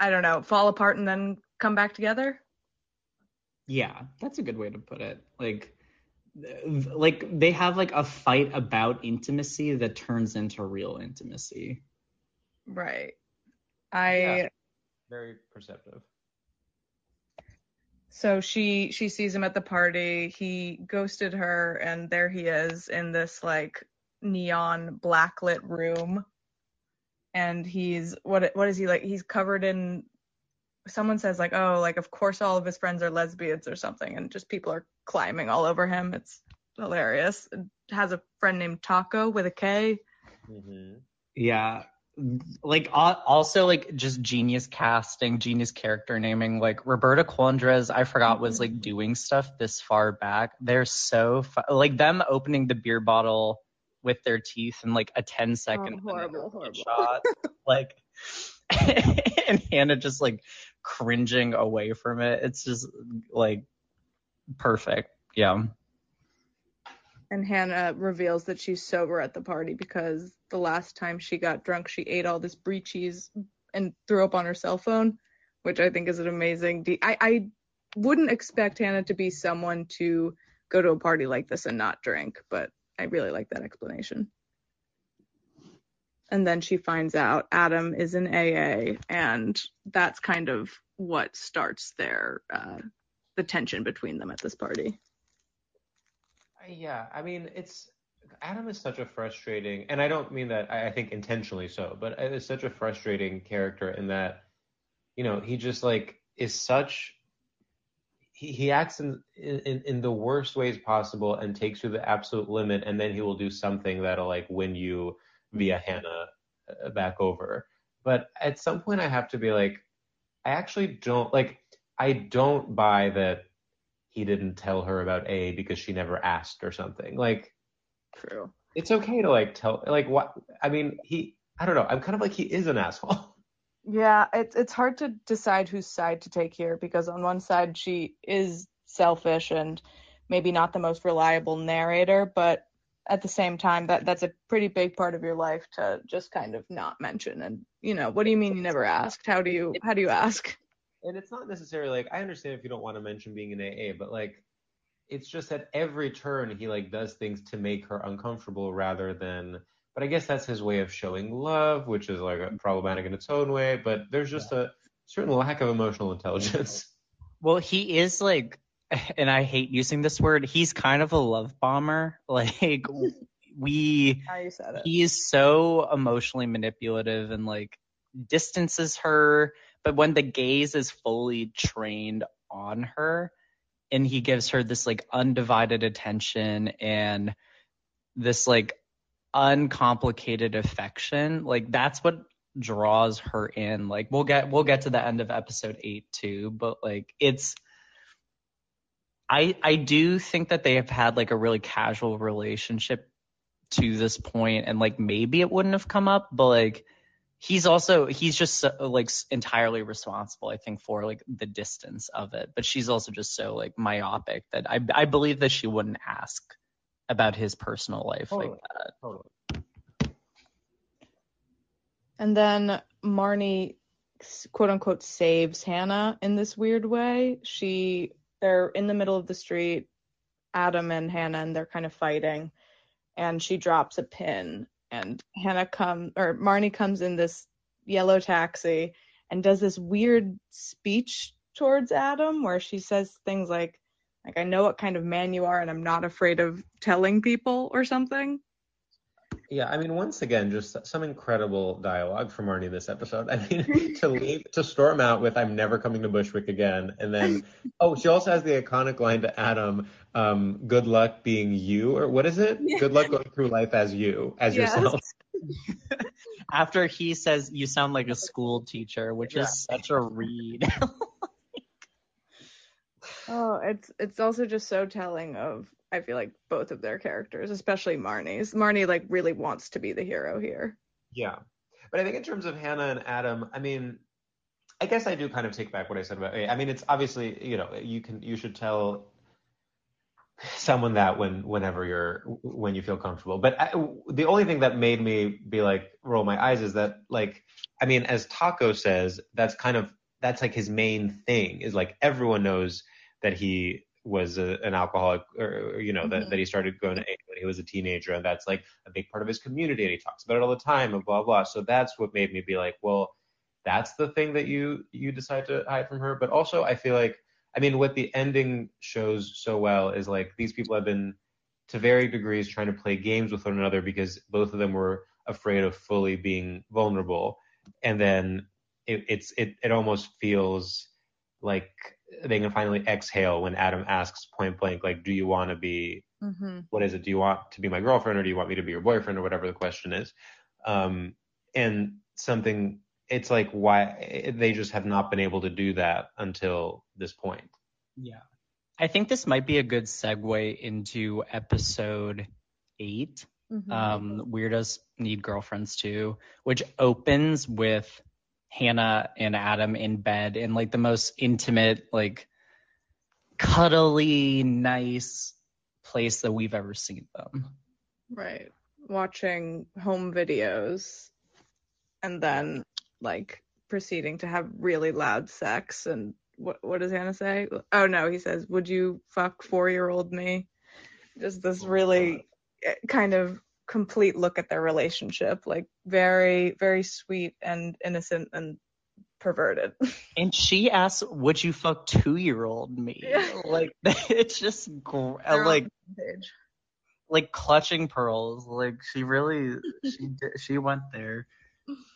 I don't know, fall apart and then come back together. Yeah, that's a good way to put it. Like like they have like a fight about intimacy that turns into real intimacy. Right. I Yeah. Very perceptive. So she she sees him at the party. He ghosted her, and there he is in this like neon blacklit room. And he's what what is he like? He's covered in. Someone says like, oh, like of course all of his friends are lesbians or something, and just people are climbing all over him. It's hilarious. It has a friend named Taco with a K. Mm-hmm. Yeah. Like also like just genius casting, genius character naming. Like Roberta Colindrez, I forgot was like mm-hmm. doing stuff this far back. They're so fu- like them opening the beer bottle with their teeth in like a 10 second Oh, horrible, horrible. shot. like and Hannah just like cringing away from it. It's just like perfect. Yeah. And Hannah reveals that she's sober at the party because the last time she got drunk, she ate all this brie cheese and threw up on her cell phone, which I think is an amazing. De- I, I wouldn't expect Hannah to be someone to go to a party like this and not drink, but I really like that explanation. And then she finds out Adam is in AA, and that's kind of what starts their uh, the tension between them at this party. Yeah, I mean, it's Adam is such a frustrating, and I don't mean that I I think intentionally so, but it's such a frustrating character in that, you know, he just like is such. He, he acts in, in in the worst ways possible and takes you to the absolute limit, and then he will do something that'll like win you via Hannah uh, back over. But at some point, I have to be like, I actually don't like. I don't buy that he didn't tell her about A because she never asked or something. Like True. it's okay to like tell like what I mean he I don't know. I'm kind of like he is an asshole. Yeah, it's it's hard to decide whose side to take here because on one side she is selfish and maybe not the most reliable narrator, but at the same time that that's a pretty big part of your life to just kind of not mention and you know, what do you mean you never asked? How do you how do you ask? And it's not necessarily like I understand if you don't want to mention being in AA, but like it's just at every turn he like does things to make her uncomfortable rather than but I guess that's his way of showing love, which is like mm-hmm. problematic in its own way, but there's just a certain lack of emotional intelligence. Well, he is like, and I hate using this word. He's kind of a love bomber. Like we, How you said it. he is so emotionally manipulative and like distances her. But when the gaze is fully trained on her, and he gives her this like undivided attention and this like uncomplicated affection, like that's what draws her in. Like we'll get we'll get to the end of episode eight too, but like it's I I do think that they have had like a really casual relationship to this point and like maybe it wouldn't have come up, but like he's also he's just so, like entirely responsible i think for like the distance of it. But she's also just so like myopic that i i believe that she wouldn't ask about his personal life totally. like that. Totally. And then marnie quote unquote saves hannah in this weird way. She they're in the middle of the street. Adam and hannah and they're kind of fighting. And she drops a pin and Hannah come or Marnie comes in this yellow taxi and does this weird speech towards Adam where she says things like like I know what kind of man you are and I'm not afraid of telling people or something. Yeah, I mean, once again, just some incredible dialogue from Marnie this episode. I mean, to leave, to storm out with "I'm never coming to Bushwick again," and then, oh, she also has the iconic line to Adam, um, "Good luck being you," or what is it? Yeah. Good luck going through life as you, as yes. yourself. After he says, "You sound like a school teacher," which yeah. is such a read. oh, it's it's also just so telling of I feel like both of their characters, especially Marnie's. Marnie like really wants to be the hero here. Yeah. But I think in terms of Hannah and Adam, I mean, I guess I do kind of take back what I said about. I mean, it's obviously you know you can you should tell someone that when whenever you're when you feel comfortable. But I, the only thing that made me be like roll my eyes is that like I mean, as Taco says, that's kind of that's like his main thing is like everyone knows that he was a, an alcoholic or, you know mm-hmm. that, that he started going to AA when he was a teenager and that's like a big part of his community and he talks about it all the time and blah blah. So that's what made me be like well that's the thing that you you decide to hide from her. But also i feel like i mean what the ending shows so well is like these people have been to varying degrees trying to play games with one another because both of them were afraid of fully being vulnerable. And then it, it's it, it almost feels like they can finally exhale when Adam asks point blank, like, do you want to be, mm-hmm. what is it? Do you want to be my girlfriend or do you want me to be your boyfriend or whatever the question is? Um, and something, it's like why they just have not been able to do that until this point. Yeah. I think this might be a good segue into episode 8 mm-hmm. um, Weirdos Need Girlfriends Too, which opens with Hannah and Adam in bed in like the most intimate, like cuddly, nice place that we've ever seen them. Right. Watching home videos and then like proceeding to have really loud sex and what what does Hannah say? Oh no, he says, "Would you fuck 4-year-old me?" Just this really eh, kind of complete look at their relationship like very very sweet and innocent and perverted. And she asks would you fuck two year old me? Yeah. like it's just gr- like like clutching pearls. Like she really she she went there.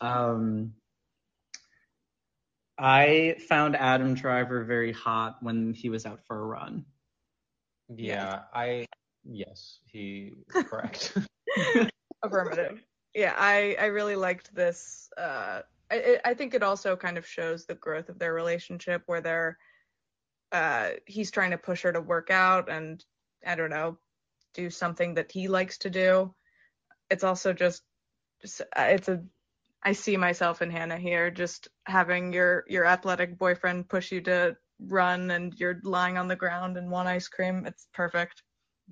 Um i found adam driver very hot when he was out for a run. Yeah i yes he correct Affirmative. Yeah, I I really liked this. Uh, I I think it also kind of shows the growth of their relationship where they're uh he's trying to push her to work out and I don't know do something that he likes to do. It's also just, uh, it's a I see myself in Hannah here, just having your your athletic boyfriend push you to run and you're lying on the ground and want ice cream. It's perfect.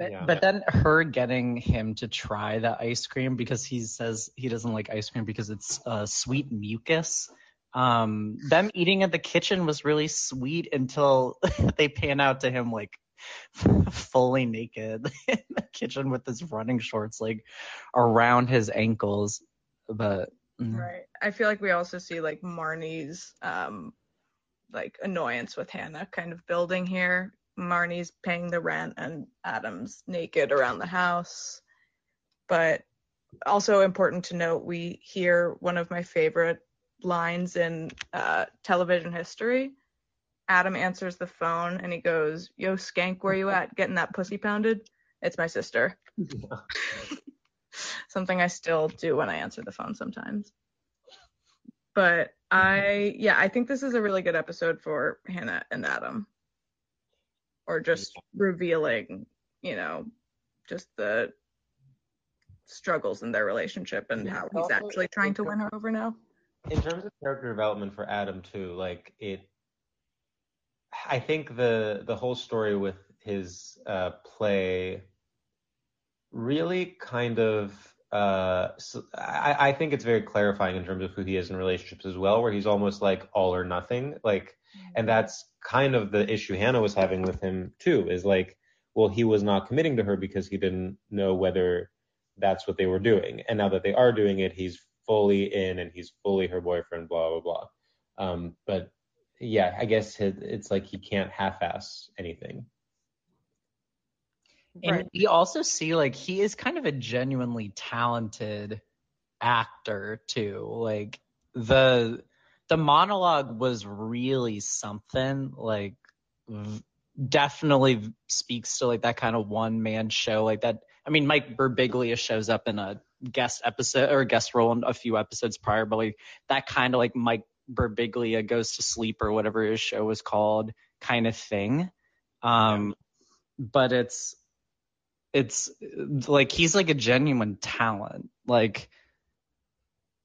But, yeah. but then her getting him to try the ice cream because he says he doesn't like ice cream because it's uh, sweet mucus. Um, them eating at the kitchen was really sweet until they pan out to him like fully naked in the kitchen with his running shorts like around his ankles. But mm. right, I feel like we also see like Marnie's um like annoyance with Hannah kind of building here Marnie's paying the rent and Adam's naked around the house. But also important to note, we hear one of my favorite lines in uh, television history. Adam answers the phone and he goes, Yo, skank, where you at? Getting that pussy pounded? It's my sister. Something I still do when I answer the phone sometimes. But I, yeah, I think this is a really good episode for Hannah and Adam or just revealing, you know, just the struggles in their relationship and how he's actually trying to win her over now. in terms of character development for Adam too, like it, I think the the whole story with his uh, play really kind of uh, so I, I think it's very clarifying in terms of who he is in relationships as well, where he's almost like all or nothing. Like, and that's kind of the issue Hannah was having with him too, is like, well, he was not committing to her because he didn't know whether that's what they were doing. And now that they are doing it, he's fully in and he's fully her boyfriend, blah, blah, blah. Um, but yeah, I guess it's like he can't half-ass anything. And right. we also see like he is kind of a genuinely talented actor too. Like the the monologue was really something. Like v- definitely speaks to like that kind of one man show like that. I mean, Mike Birbiglia shows up in a guest episode or guest role in a few episodes prior, but like that kind of like Mike Birbiglia goes to sleep or whatever his show was called kind of thing. Um, yeah. but it's it's like he's like a genuine talent. Like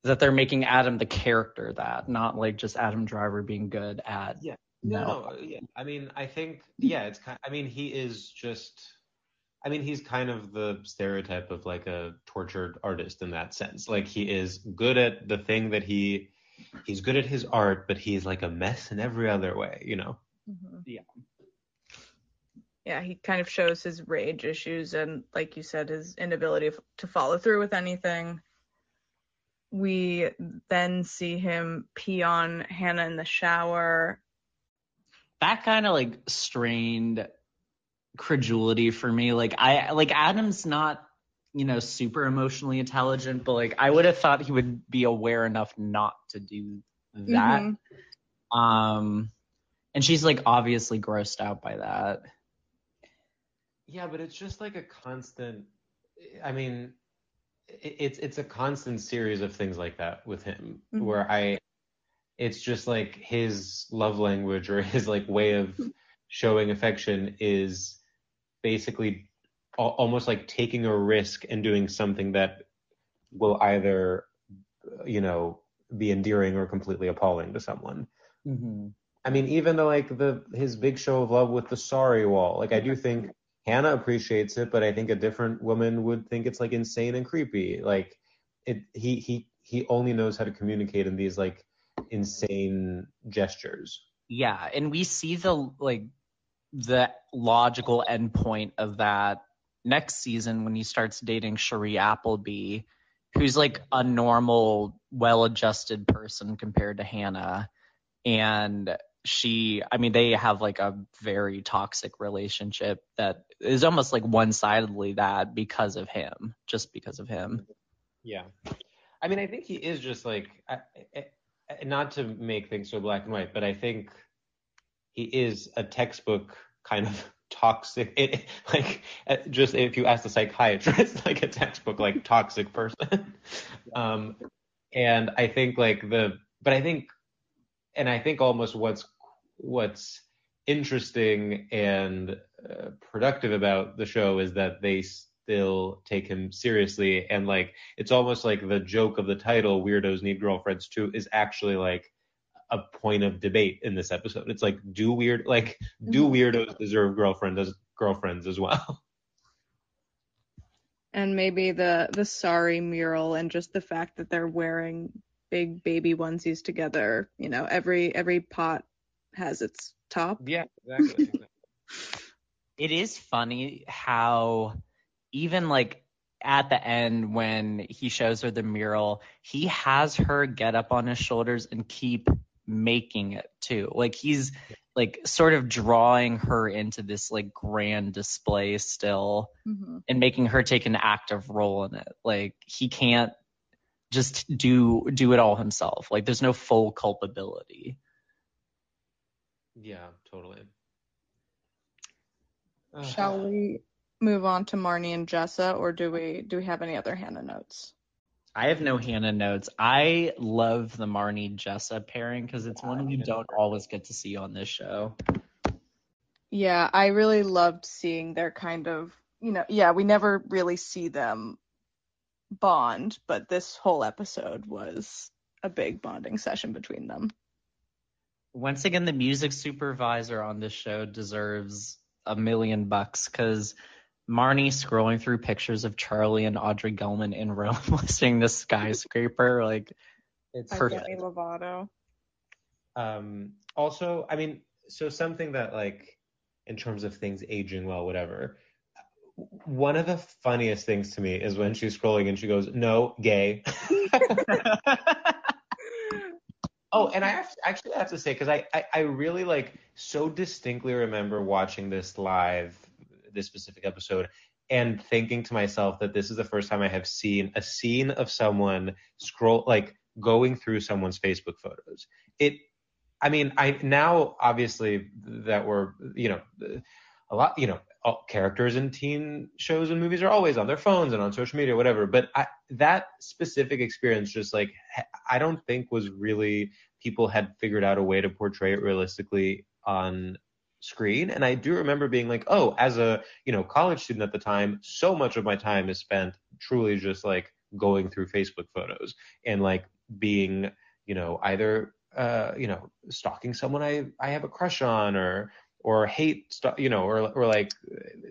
that they're making Adam the character that, not like just Adam Driver being good at. Yeah. No, no yeah. I mean, I think yeah, it's kind. I mean, he is just. I mean, he's kind of the stereotype of like a tortured artist in that sense. Like he is good at the thing that he he's good at his art, but he's like a mess in every other way, you know. Mm-hmm. Yeah yeah, he kind of shows his rage issues and, like you said, his inability to follow through with anything. We then see him pee on Hannah in the shower. That kind of like strained credulity for me. Like I like Adam's not, you know, super emotionally intelligent, but like I would have thought he would be aware enough not to do that. Mm-hmm. Um and she's like obviously grossed out by that. Yeah, but it's just like a constant. I mean, it's it's a constant series of things like that with him, mm-hmm. where I, it's just like his love language or his like way of showing affection is basically almost like taking a risk and doing something that will either, you know, be endearing or completely appalling to someone. Mm-hmm. I mean, even though like the his big show of love with the sorry wall, like I do think Hannah appreciates it, but I think a different woman would think it's like insane and creepy. Like it, he he he only knows how to communicate in these like insane gestures. Yeah, and we see the like the logical endpoint of that next season when he starts dating Shiri Appleby, who's like a normal, well-adjusted person compared to Hannah, and she i mean they have like a very toxic relationship that is almost like one-sidedly that because of him just because of him. Yeah. I mean i think he is just like I, I, not to make things so black and white but i think he is a textbook kind of toxic it, like just if you ask the psychiatrist like a textbook like toxic person. Um and i think like the but i think and I think almost what's what's interesting and uh, productive about the show is that they still take him seriously. And like it's almost like the joke of the title weirdos need girlfriends too is actually like a point of debate in this episode. It's like do weird like do mm-hmm. weirdos deserve girlfriends as girlfriends as well? And maybe the the sorry mural and just the fact that they're wearing big baby onesies together you know every every pot has its top. Yeah, exactly. it is funny how even like at the end when he shows her the mural, he has her get up on his shoulders and keep making it too. Like he's like sort of drawing her into this like grand display still mm-hmm. and making her take an active role in it. Like he can't just do do it all himself. Like there's no full culpability. Yeah, totally. Uh, Shall we move on to Marnie and Jessa, or do we do we have any other Hannah notes? I have no Hannah notes. I love the Marnie Jessa pairing because it's one you don't always get to see on this show. Yeah, I really loved seeing their kind of, you know, yeah, we never really see them bond, but this whole episode was a big bonding session between them. Once again, the music supervisor on this show deserves a million bucks because Marnie scrolling through pictures of Charlie and Audrey Gelman in Rome listening to Skyscraper, like It's By Perfect. Demi Lovato. Um, also, I mean, so something that like, in terms of things aging well, whatever. One of the funniest things to me is when she's scrolling and she goes, "No, gay." oh, and I have to, actually have to say because I, I I really like so distinctly remember watching this live, this specific episode, and thinking to myself that this is the first time I have seen a scene of someone scroll like going through someone's Facebook photos. It I mean, I now obviously that we're you know a lot you know characters in teen shows and movies are always on their phones and on social media whatever. But I, that specific experience just like I don't think was really people had figured out a way to portray it realistically on screen and i do remember being like oh as a you know college student at the time so much of my time is spent truly just like going through facebook photos and like being you know either uh you know stalking someone i i have a crush on or or hate st- you know or or like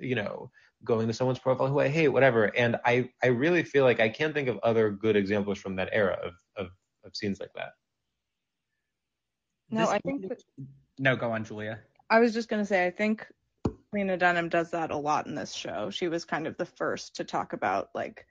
you know going to someone's profile who i hate whatever and i i really feel like i can't think of other good examples from that era of of, of scenes like that No, This I think that, no, go on, Julia. I was just gonna say I think Lena Dunham does that a lot in this show. She was kind of the first to talk about like,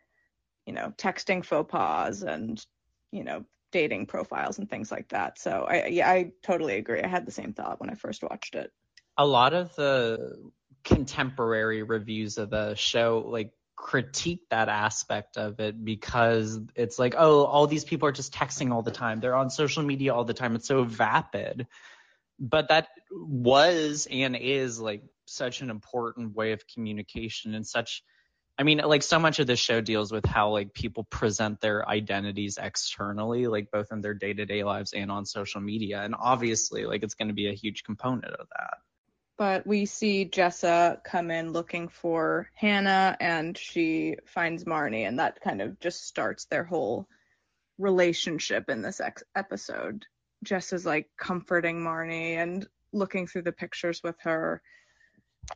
you know, texting faux pas and, you know, dating profiles and things like that. So I yeah, I totally agree. I had the same thought when I first watched it. A lot of the contemporary reviews of the show like critique that aspect of it because it's like oh all these people are just texting all the time they're on social media all the time it's so vapid but that was and is like such an important way of communication and such I mean, like so much of this show deals with how like people present their identities externally, like both in their day-to-day lives and on social media. And obviously, like it's going to be a huge component of that. But we see Jessa come in looking for Hannah and she finds Marnie and that kind of just starts their whole relationship in this ex- episode. Jessa's like comforting Marnie and looking through the pictures with her.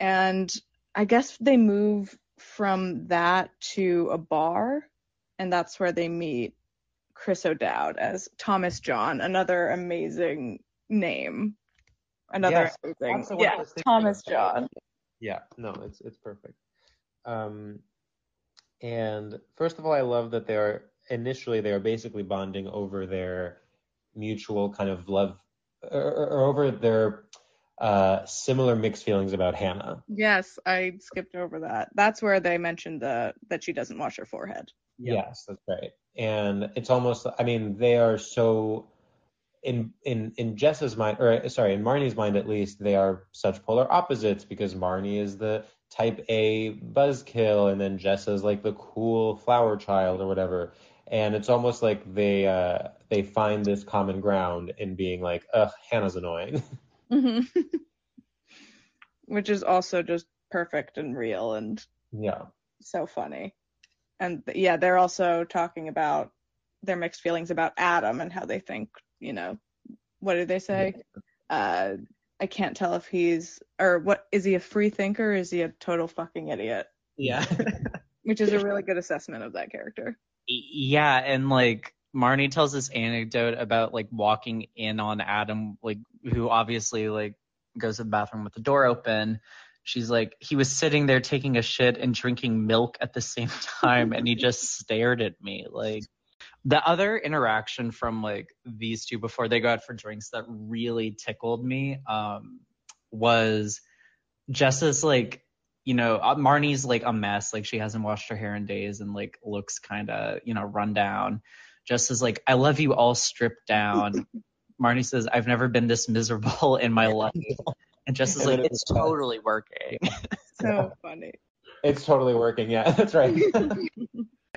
And I guess they move from that to a bar and that's where they meet Chris O'Dowd as Thomas John, another amazing name. Another thing, Yes, amazing. that's the one I Yeah, Thomas. John. Yeah, no, it's it's perfect. Um, and first of all, I love that they are initially they are basically bonding over their mutual kind of love or, or or over their uh, similar mixed feelings about Hannah. Yes, I skipped over that. That's where they mentioned the that she doesn't wash her forehead. Yes, that's right. And it's almost I mean they are so in in in Jess's mind or sorry in Marnie's mind at least they are such polar opposites because Marnie is the type A buzzkill and then Jessa's like the cool flower child or whatever. And it's almost like they uh they find this common ground in being like, ugh, Hannah's annoying. Mm-hmm. Which is also just perfect and real and yeah. so funny. And yeah, they're also talking about their mixed feelings about Adam and how they think, you know, what do they say? Uh, I can't tell if he's or what is he a free thinker? Or is he a total fucking idiot? Yeah. Which is a really good assessment of that character. yeah, and like Marnie tells this anecdote about like walking in on Adam, like who obviously like goes to the bathroom with the door open. She's like, he was sitting there taking a shit and drinking milk at the same time, and he just stared at me. Like the other interaction from like these two before they go out for drinks that really tickled me um, was Jessa's like you know, uh, Marnie's like a mess. Like she hasn't washed her hair in days and like looks kind of, you know, run down. Jess is like, I love you all stripped down. Marnie says, I've never been this miserable in my life. And Jess is And like, it's it's totally working. So funny. It's totally working, yeah, that's right.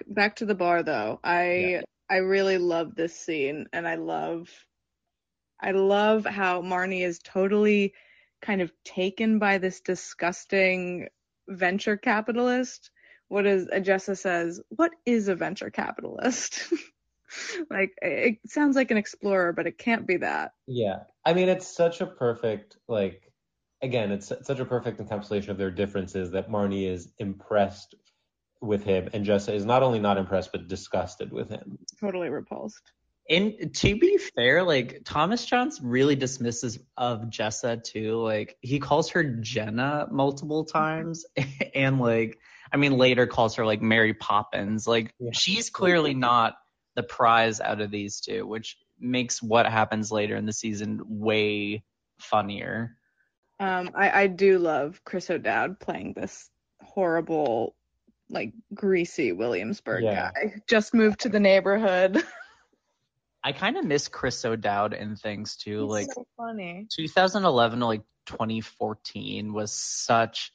Back to the bar though. I Yeah. I really love this scene and I love I love how Marnie is totally kind of taken by this disgusting venture capitalist. What is Jessa says, what is a venture capitalist? like it sounds like an explorer, but it can't be that. Yeah. I mean, it's such a perfect, like, again, it's such a perfect encapsulation of their differences that Marnie is impressed with him and Jessa is not only not impressed, but disgusted with him. Totally repulsed. And to be fair, like Thomas John's really dismisses of Jessa too. Like he calls her Jenna multiple times and like I mean later calls her like Mary Poppins. Like Yeah. she's clearly not the prize out of these two, which makes what happens later in the season way funnier. Um, I, I do love Chris O'Dowd playing this horrible, like greasy Williamsburg Yeah. guy. Just moved to the neighborhood. I kind of miss Chris O'Dowd in things too. He's like so funny. 2011 to like 2014 was such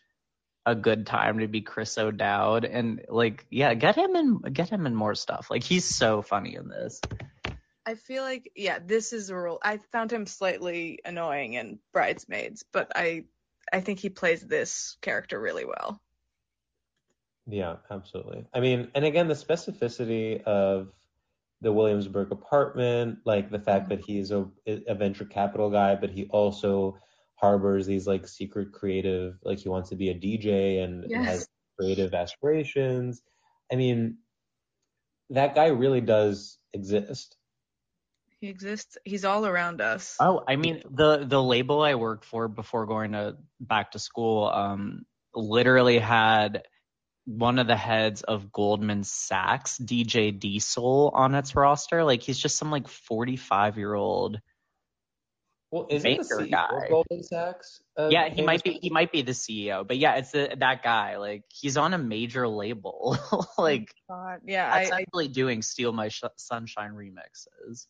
a good time to be Chris O'Dowd and like yeah get him in get him in more stuff like he's so funny in this I feel like yeah, this is a role. I found him slightly annoying in Bridesmaids, but I I think he plays this character really well. Yeah, absolutely. I mean, and again, the specificity of the Williamsburg apartment, like the fact that he's a, a venture capital guy, but he also harbors these like secret creative, like he wants to be a DJ and Yes. has creative aspirations. I mean, that guy really does exist. He exists. He's all around us. oh I mean the the label I worked for before going to back to school um literally had one of the heads of Goldman Sachs DJ D-Sol on its roster like he's just some like 45 year old Well, isn't the CEO guy. of Goldman Sachs? a Yeah, he might be he might be the CEO, but yeah, it's the, that guy. Like he's on a major label. like God, yeah, that's I, I, actually doing "Steal My Sh- Sunshine" remixes.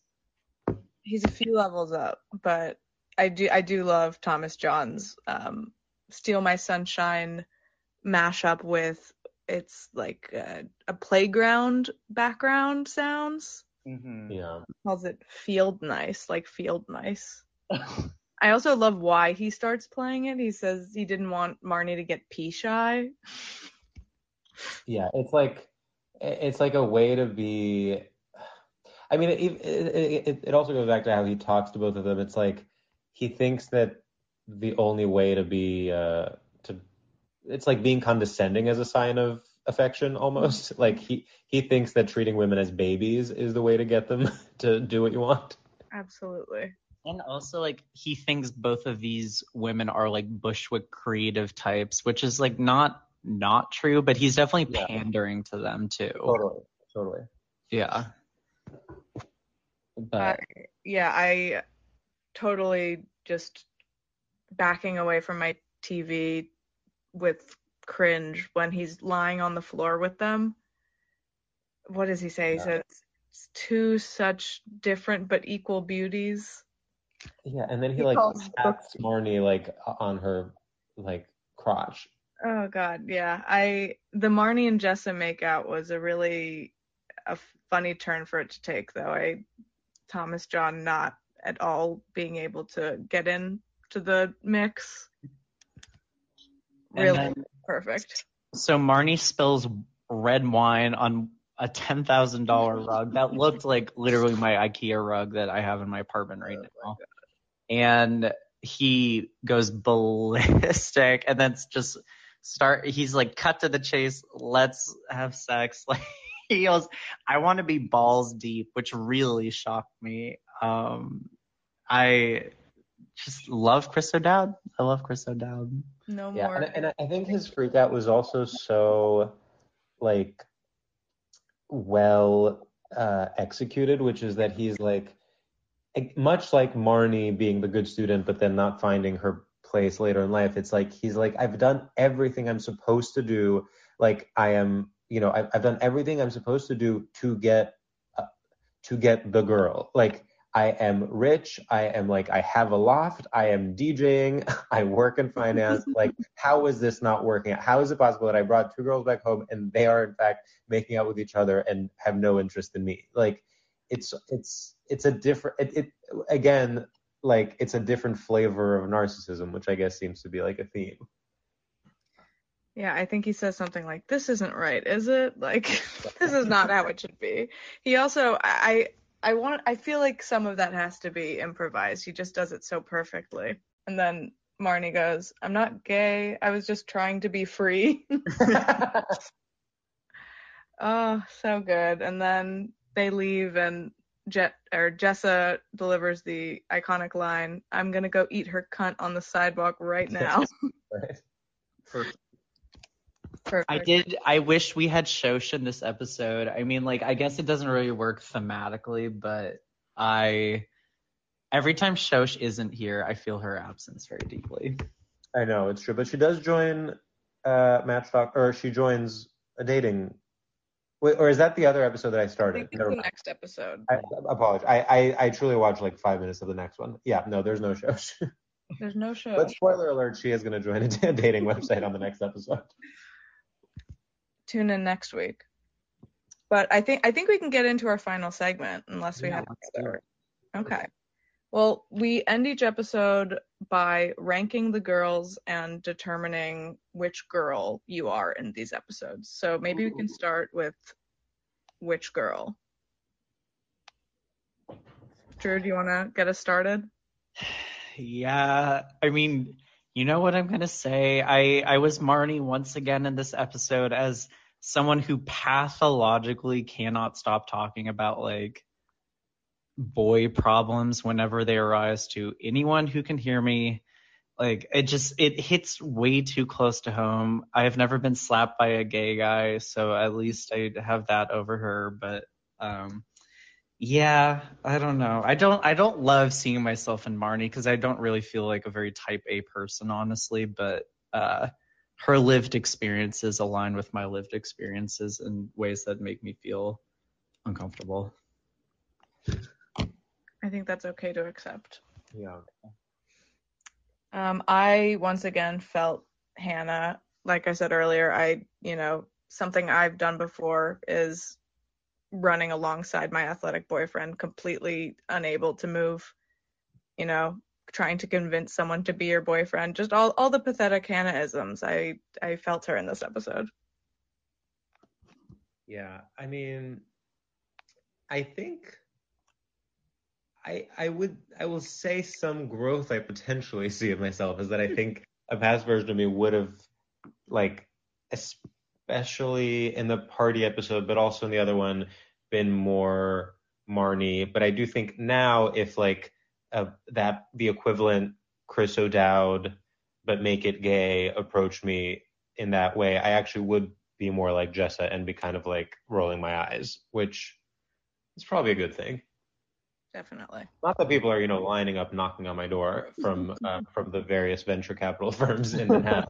he's a few levels up, but I do I do love Thomas John's um, "Steal My Sunshine" mashup with it's like a, a playground background sounds. Yeah. Calls it "Field Nice," like field nice. I also love why he starts playing it. He says he didn't want Marnie to get pee shy. Yeah, it's like it's like a way to be. I mean, it, it, it, it also goes back to how he talks to both of them. It's like he thinks that the only way to be uh, to it's like being condescending as a sign of affection almost. Like he he thinks that treating women as babies is the way to get them to do what you want. Absolutely. And also, like he thinks both of these women are like Bushwick creative types, which is like not not true, but he's definitely Yeah. pandering to them too. Totally, totally. Yeah. I, But uh, yeah, I totally just backing away from my TV with cringe when he's lying on the floor with them. What does he say? He Yeah. says it's two such different but equal beauties. Yeah, and then he He like calls taps Marnie like on her like crotch. Oh God, yeah. I the Marnie and Jessa makeout was a really a funny turn for it to take, though. I Thomas John not at all being able to get in to the mix. Really then- perfect. So Marnie spills red wine on a ten thousand dollar rug that looked like literally my IKEA rug that I have in my apartment right now. And he goes ballistic and then just start he's like cut to the chase, let's have sex. Like he goes, I want to be balls deep, which really shocked me. Um I just love Chris O'Dowd. I love Chris O'Dowd. No Yeah, more. and, and I think his freak out was also so like well uh, executed, which is that he's like like, much like Marnie being the good student, but then not finding her place later in life. It's like he's like I've done everything I'm supposed to do. Like I am, you know, I've, I've done everything I'm supposed to do to get uh, to get the girl. Like I am rich. I am like, I have a loft. I am DJing. I work in finance. like, how is this not working out? How is it possible that I brought two girls back home and they are in fact making out with each other and have no interest in me? Like, it's, it's, it's a different, it, it again, like, it's a different flavor of narcissism, which I guess seems to be like a theme. Yeah, I think he says something like, "This isn't right, is it? Like, this is not how it should be." He also, I, I want, I feel like some of that has to be improvised. He just does it so perfectly. And then Marnie goes, "I'm not gay. I was just trying to be free." oh, so good. And then they leave, and Jet or Jessa delivers the iconic line, "I'm gonna go eat her cunt on the sidewalk right now." right. Perfect. Perfect. I did. I wish we had Shosh in this episode. I mean, like, I guess it doesn't really work thematically, but I every time Shosh isn't here, I feel her absence very deeply. I know it's true, but she does join uh, Matchtalk, or she joins a dating. Wait, or is that the other episode that I I started? think it's Never the next episode. I, I apologize. I, I I truly watched like five minutes of the next one. Yeah, no, there's no show. There's no show. but spoiler alert: she is going to join a dating website on the next episode. Tune in next week. But I think I think we can get into our final segment unless we Yeah, have another. Okay. Well, we end each episode by ranking the girls and determining which girl you are in these episodes. So maybe we can start with which girl. Drew, do you want to get us started? Yeah, I mean, you know what I'm gonna say. I I was Marnie once again in this episode as someone who pathologically cannot stop talking about like boy problems whenever they arise to anyone who can hear me. Like it just it hits way too close to home. I have never been slapped by a gay guy, so at least I have that over her, but um yeah, I don't know. I don't I don't love seeing myself in Marnie because I don't really feel like a very type A person, honestly, but uh her lived experiences align with my lived experiences in ways that make me feel uncomfortable. I think that's okay to accept. Yeah. Um, I once again felt Hannah. Like I said earlier, I, you know, something I've done before is running alongside my athletic boyfriend, completely unable to move, you know, trying to convince someone to be your boyfriend. Just all, all the pathetic Hannah-isms. I, I felt her in this episode. Yeah, I mean, I think I I would I will say some growth I potentially see of myself is that I think a past version of me would have like especially in the party episode, but also in the other one, been more Marnie. But I do think now if like uh, that the equivalent Chris O'Dowd, but make it gay approached me in that way, I actually would be more like Jessa and be kind of like rolling my eyes, which is probably a good thing. Definitely. Not that people are, you know, lining up, knocking on my door from uh, from the various venture capital firms in Manhattan.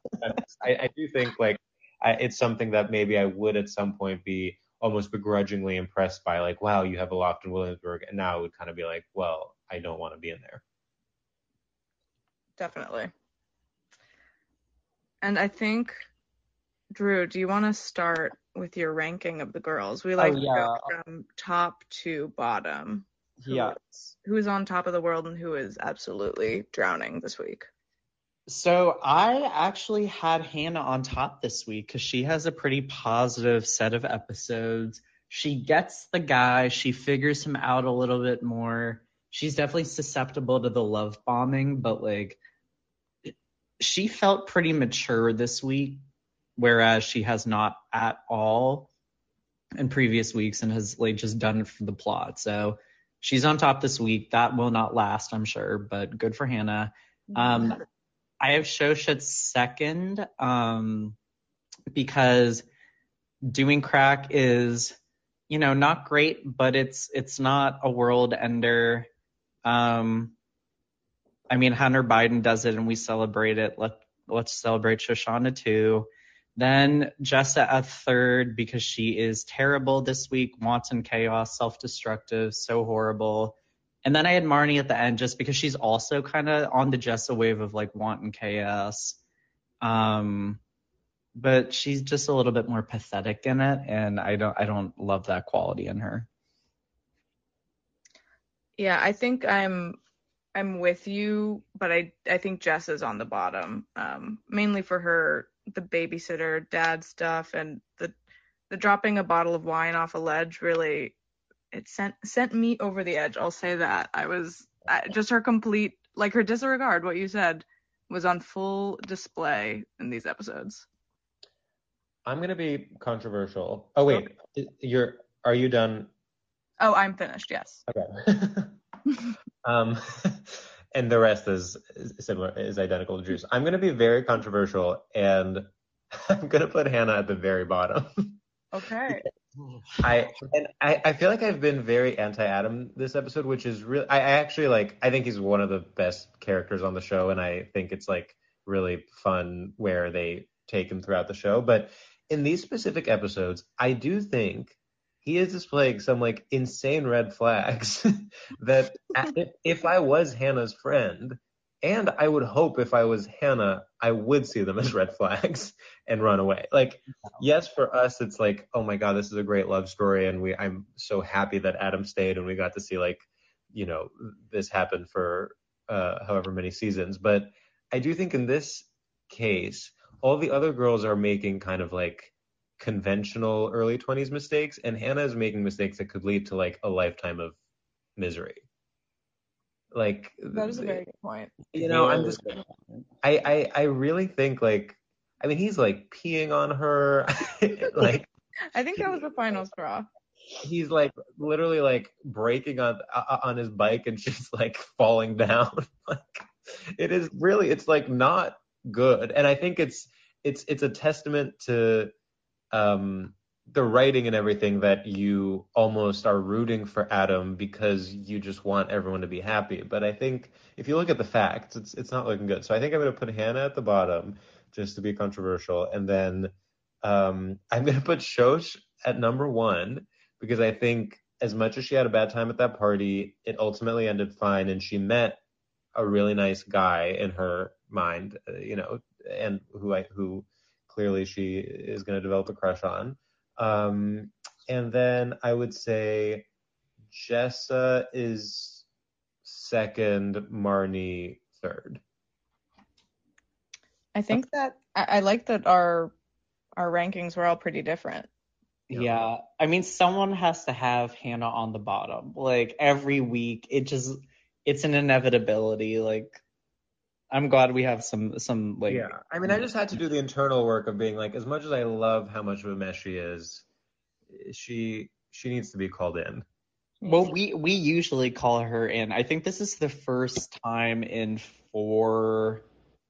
I, I do think like I, it's something that maybe I would at some point be almost begrudgingly impressed by, like, wow, you have a loft in Williamsburg, and now it would kind of be like, well, I don't want to be in there. Definitely. And I think, Drew, do you want to start with your ranking of the girls? We oh, like to yeah. go from top to bottom. Who Yeah. is- Who is on top of the world and who is absolutely drowning this week? So I actually had Hannah on top this week because she has a pretty positive set of episodes. She gets the guy, she figures him out a little bit more. She's definitely susceptible to the love bombing, but like she felt pretty mature this week, whereas she has not at all in previous weeks and has like just done it for the plot. So she's on top this week. That will not last, I'm sure, but good for Hannah. Um, I have Shosh at second um, because doing crack is, you know, not great, but it's it's not a world ender. Um, I mean, Hunter Biden does it, and we celebrate it. Let let's celebrate Shoshana too. Then Jessa at third because she is terrible this week, wanton chaos, self-destructive, so horrible. And then I had Marnie at the end just because she's also kind of on the Jessa wave of like wanton chaos. Um, but she's just a little bit more pathetic in it, and I don't I don't love that quality in her. Yeah, I think I'm I'm with you, but I I think Jess is on the bottom, um, mainly for her the babysitter dad stuff and the the dropping a bottle of wine off a ledge really it sent sent me over the edge. I'll say that. I was I, just her complete like her disregard what you said was on full display in these episodes. I'm gonna be controversial. Oh wait, you're are you done? Oh, I'm finished. Yes. Okay. um, and the rest is, is similar, is identical to Drew's. I'm gonna be very controversial, and I'm gonna put Hannah at the very bottom. Okay. I and I, I feel like I've been very anti-Adam this episode, which is really I, I actually like I think he's one of the best characters on the show, and I think it's like really fun where they take him throughout the show. But in these specific episodes, I do think he is displaying some like insane red flags that if I was Hannah's friend, and I would hope if I was Hannah, I would see them as red flags and run away. Like, yes, for us, it's like, oh my God, this is a great love story. And we, I'm so happy that Adam stayed and we got to see like, you know, this happen for uh, however many seasons. But I do think in this case, all the other girls are making kind of like conventional early 20s mistakes and Hannah is making mistakes that could lead to like a lifetime of misery. Like that is a very good point. You know, I'm just I, I I really think like I mean he's like peeing on her like I think that was the final straw. He's like literally like breaking on uh, on his bike and she's like falling down. like it is really it's like not good. And I think it's it's it's a testament to um the writing and everything that you almost are rooting for Adam because you just want everyone to be happy. But I think if you look at the facts, it's it's not looking good. So I think I'm going to put Hannah at the bottom just to be controversial, and then um, I'm going to put Shosh at number one because I think as much as she had a bad time at that party, it ultimately ended fine, and she met a really nice guy in her mind, uh, you know, and who I who clearly she is going to develop a crush on. Um, and then I would say Jessa is second, Marnie third. I think that I, I like that our our rankings were all pretty different. Yeah. I mean, someone has to have Hannah on the bottom. Like every week, it just it's an inevitability. Like I'm glad we have some some like Yeah. I mean I just had to do the internal work of being like as much as I love how much of a mess she is, she she needs to be called in. Well, we we usually call her in. I think this is the first time in four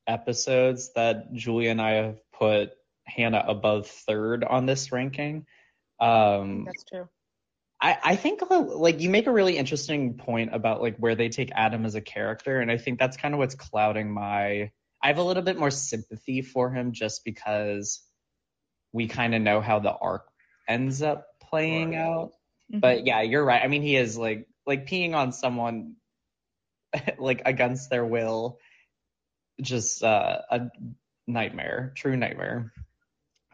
episodes that Julia and I have put Hannah above third on this ranking. Um That's true. I, I think like you make a really interesting point about like where they take Adam as a character, and I think that's kind of what's clouding my. I have a little bit more sympathy for him just because we kind of know how the arc ends up playing right. out. Mm-hmm. But yeah, you're right. I mean, he is like like peeing on someone like against their will, just uh, a nightmare, true nightmare.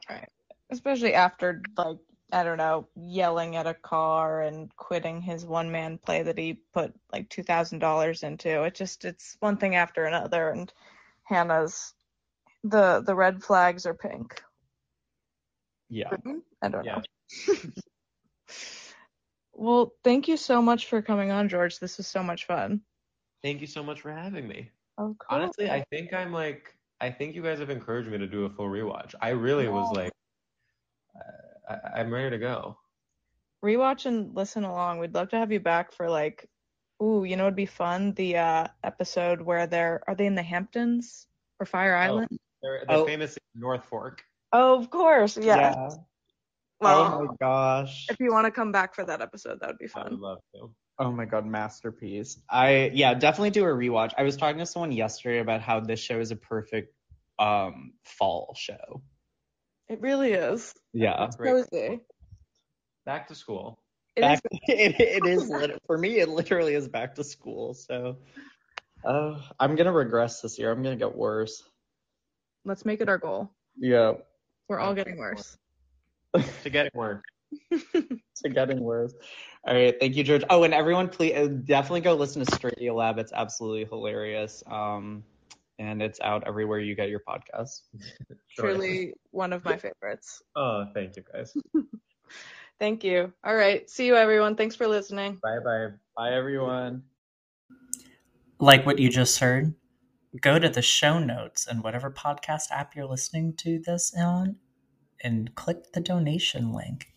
Right. Especially after like I don't know, yelling at a car and quitting his one man play that he put like two thousand dollars into. It just it's one thing after another and Hannah's the the red flags are pink. Yeah. Mm-hmm. I don't yeah. know. well, thank you so much for coming on, George. This was so much fun. Thank you so much for having me. Honestly, I think I'm like I think you guys have encouraged me to do a full rewatch. I really was like I, am ready to go. Rewatch and listen along. We'd love to have you back for like, ooh, you know, it'd be fun. The uh, episode where they're are they in the Hamptons or Fire oh, Island? they're they're oh. famous in North Fork. Oh, of course, yeah. yeah. Well, oh my gosh. If you want to come back for that episode, that would be fun. I would love to. Oh my god, masterpiece. I yeah, definitely do a rewatch. I was talking to someone yesterday about how this show is a perfect um fall show. It really is. Yeah. Cozy. Back to school. It back, is. it, it is for me. It literally is back to school. So, uh, I'm gonna regress this year. I'm gonna get worse. Let's make it our goal. Yeah. We're all getting worse. to getting worse. to getting worse. All right, thank you, George. Oh, and everyone, please uh, definitely go listen to StraightioLab. It's absolutely hilarious. Um, and it's out everywhere you get your podcasts. Truly one of my favorites. Oh, thank you guys. Thank you. All right. See you, everyone. Thanks for listening. bye bye. Bye, everyone. Like what you just heard, go to the show notes and whatever podcast app you're listening to this on and click the donation link.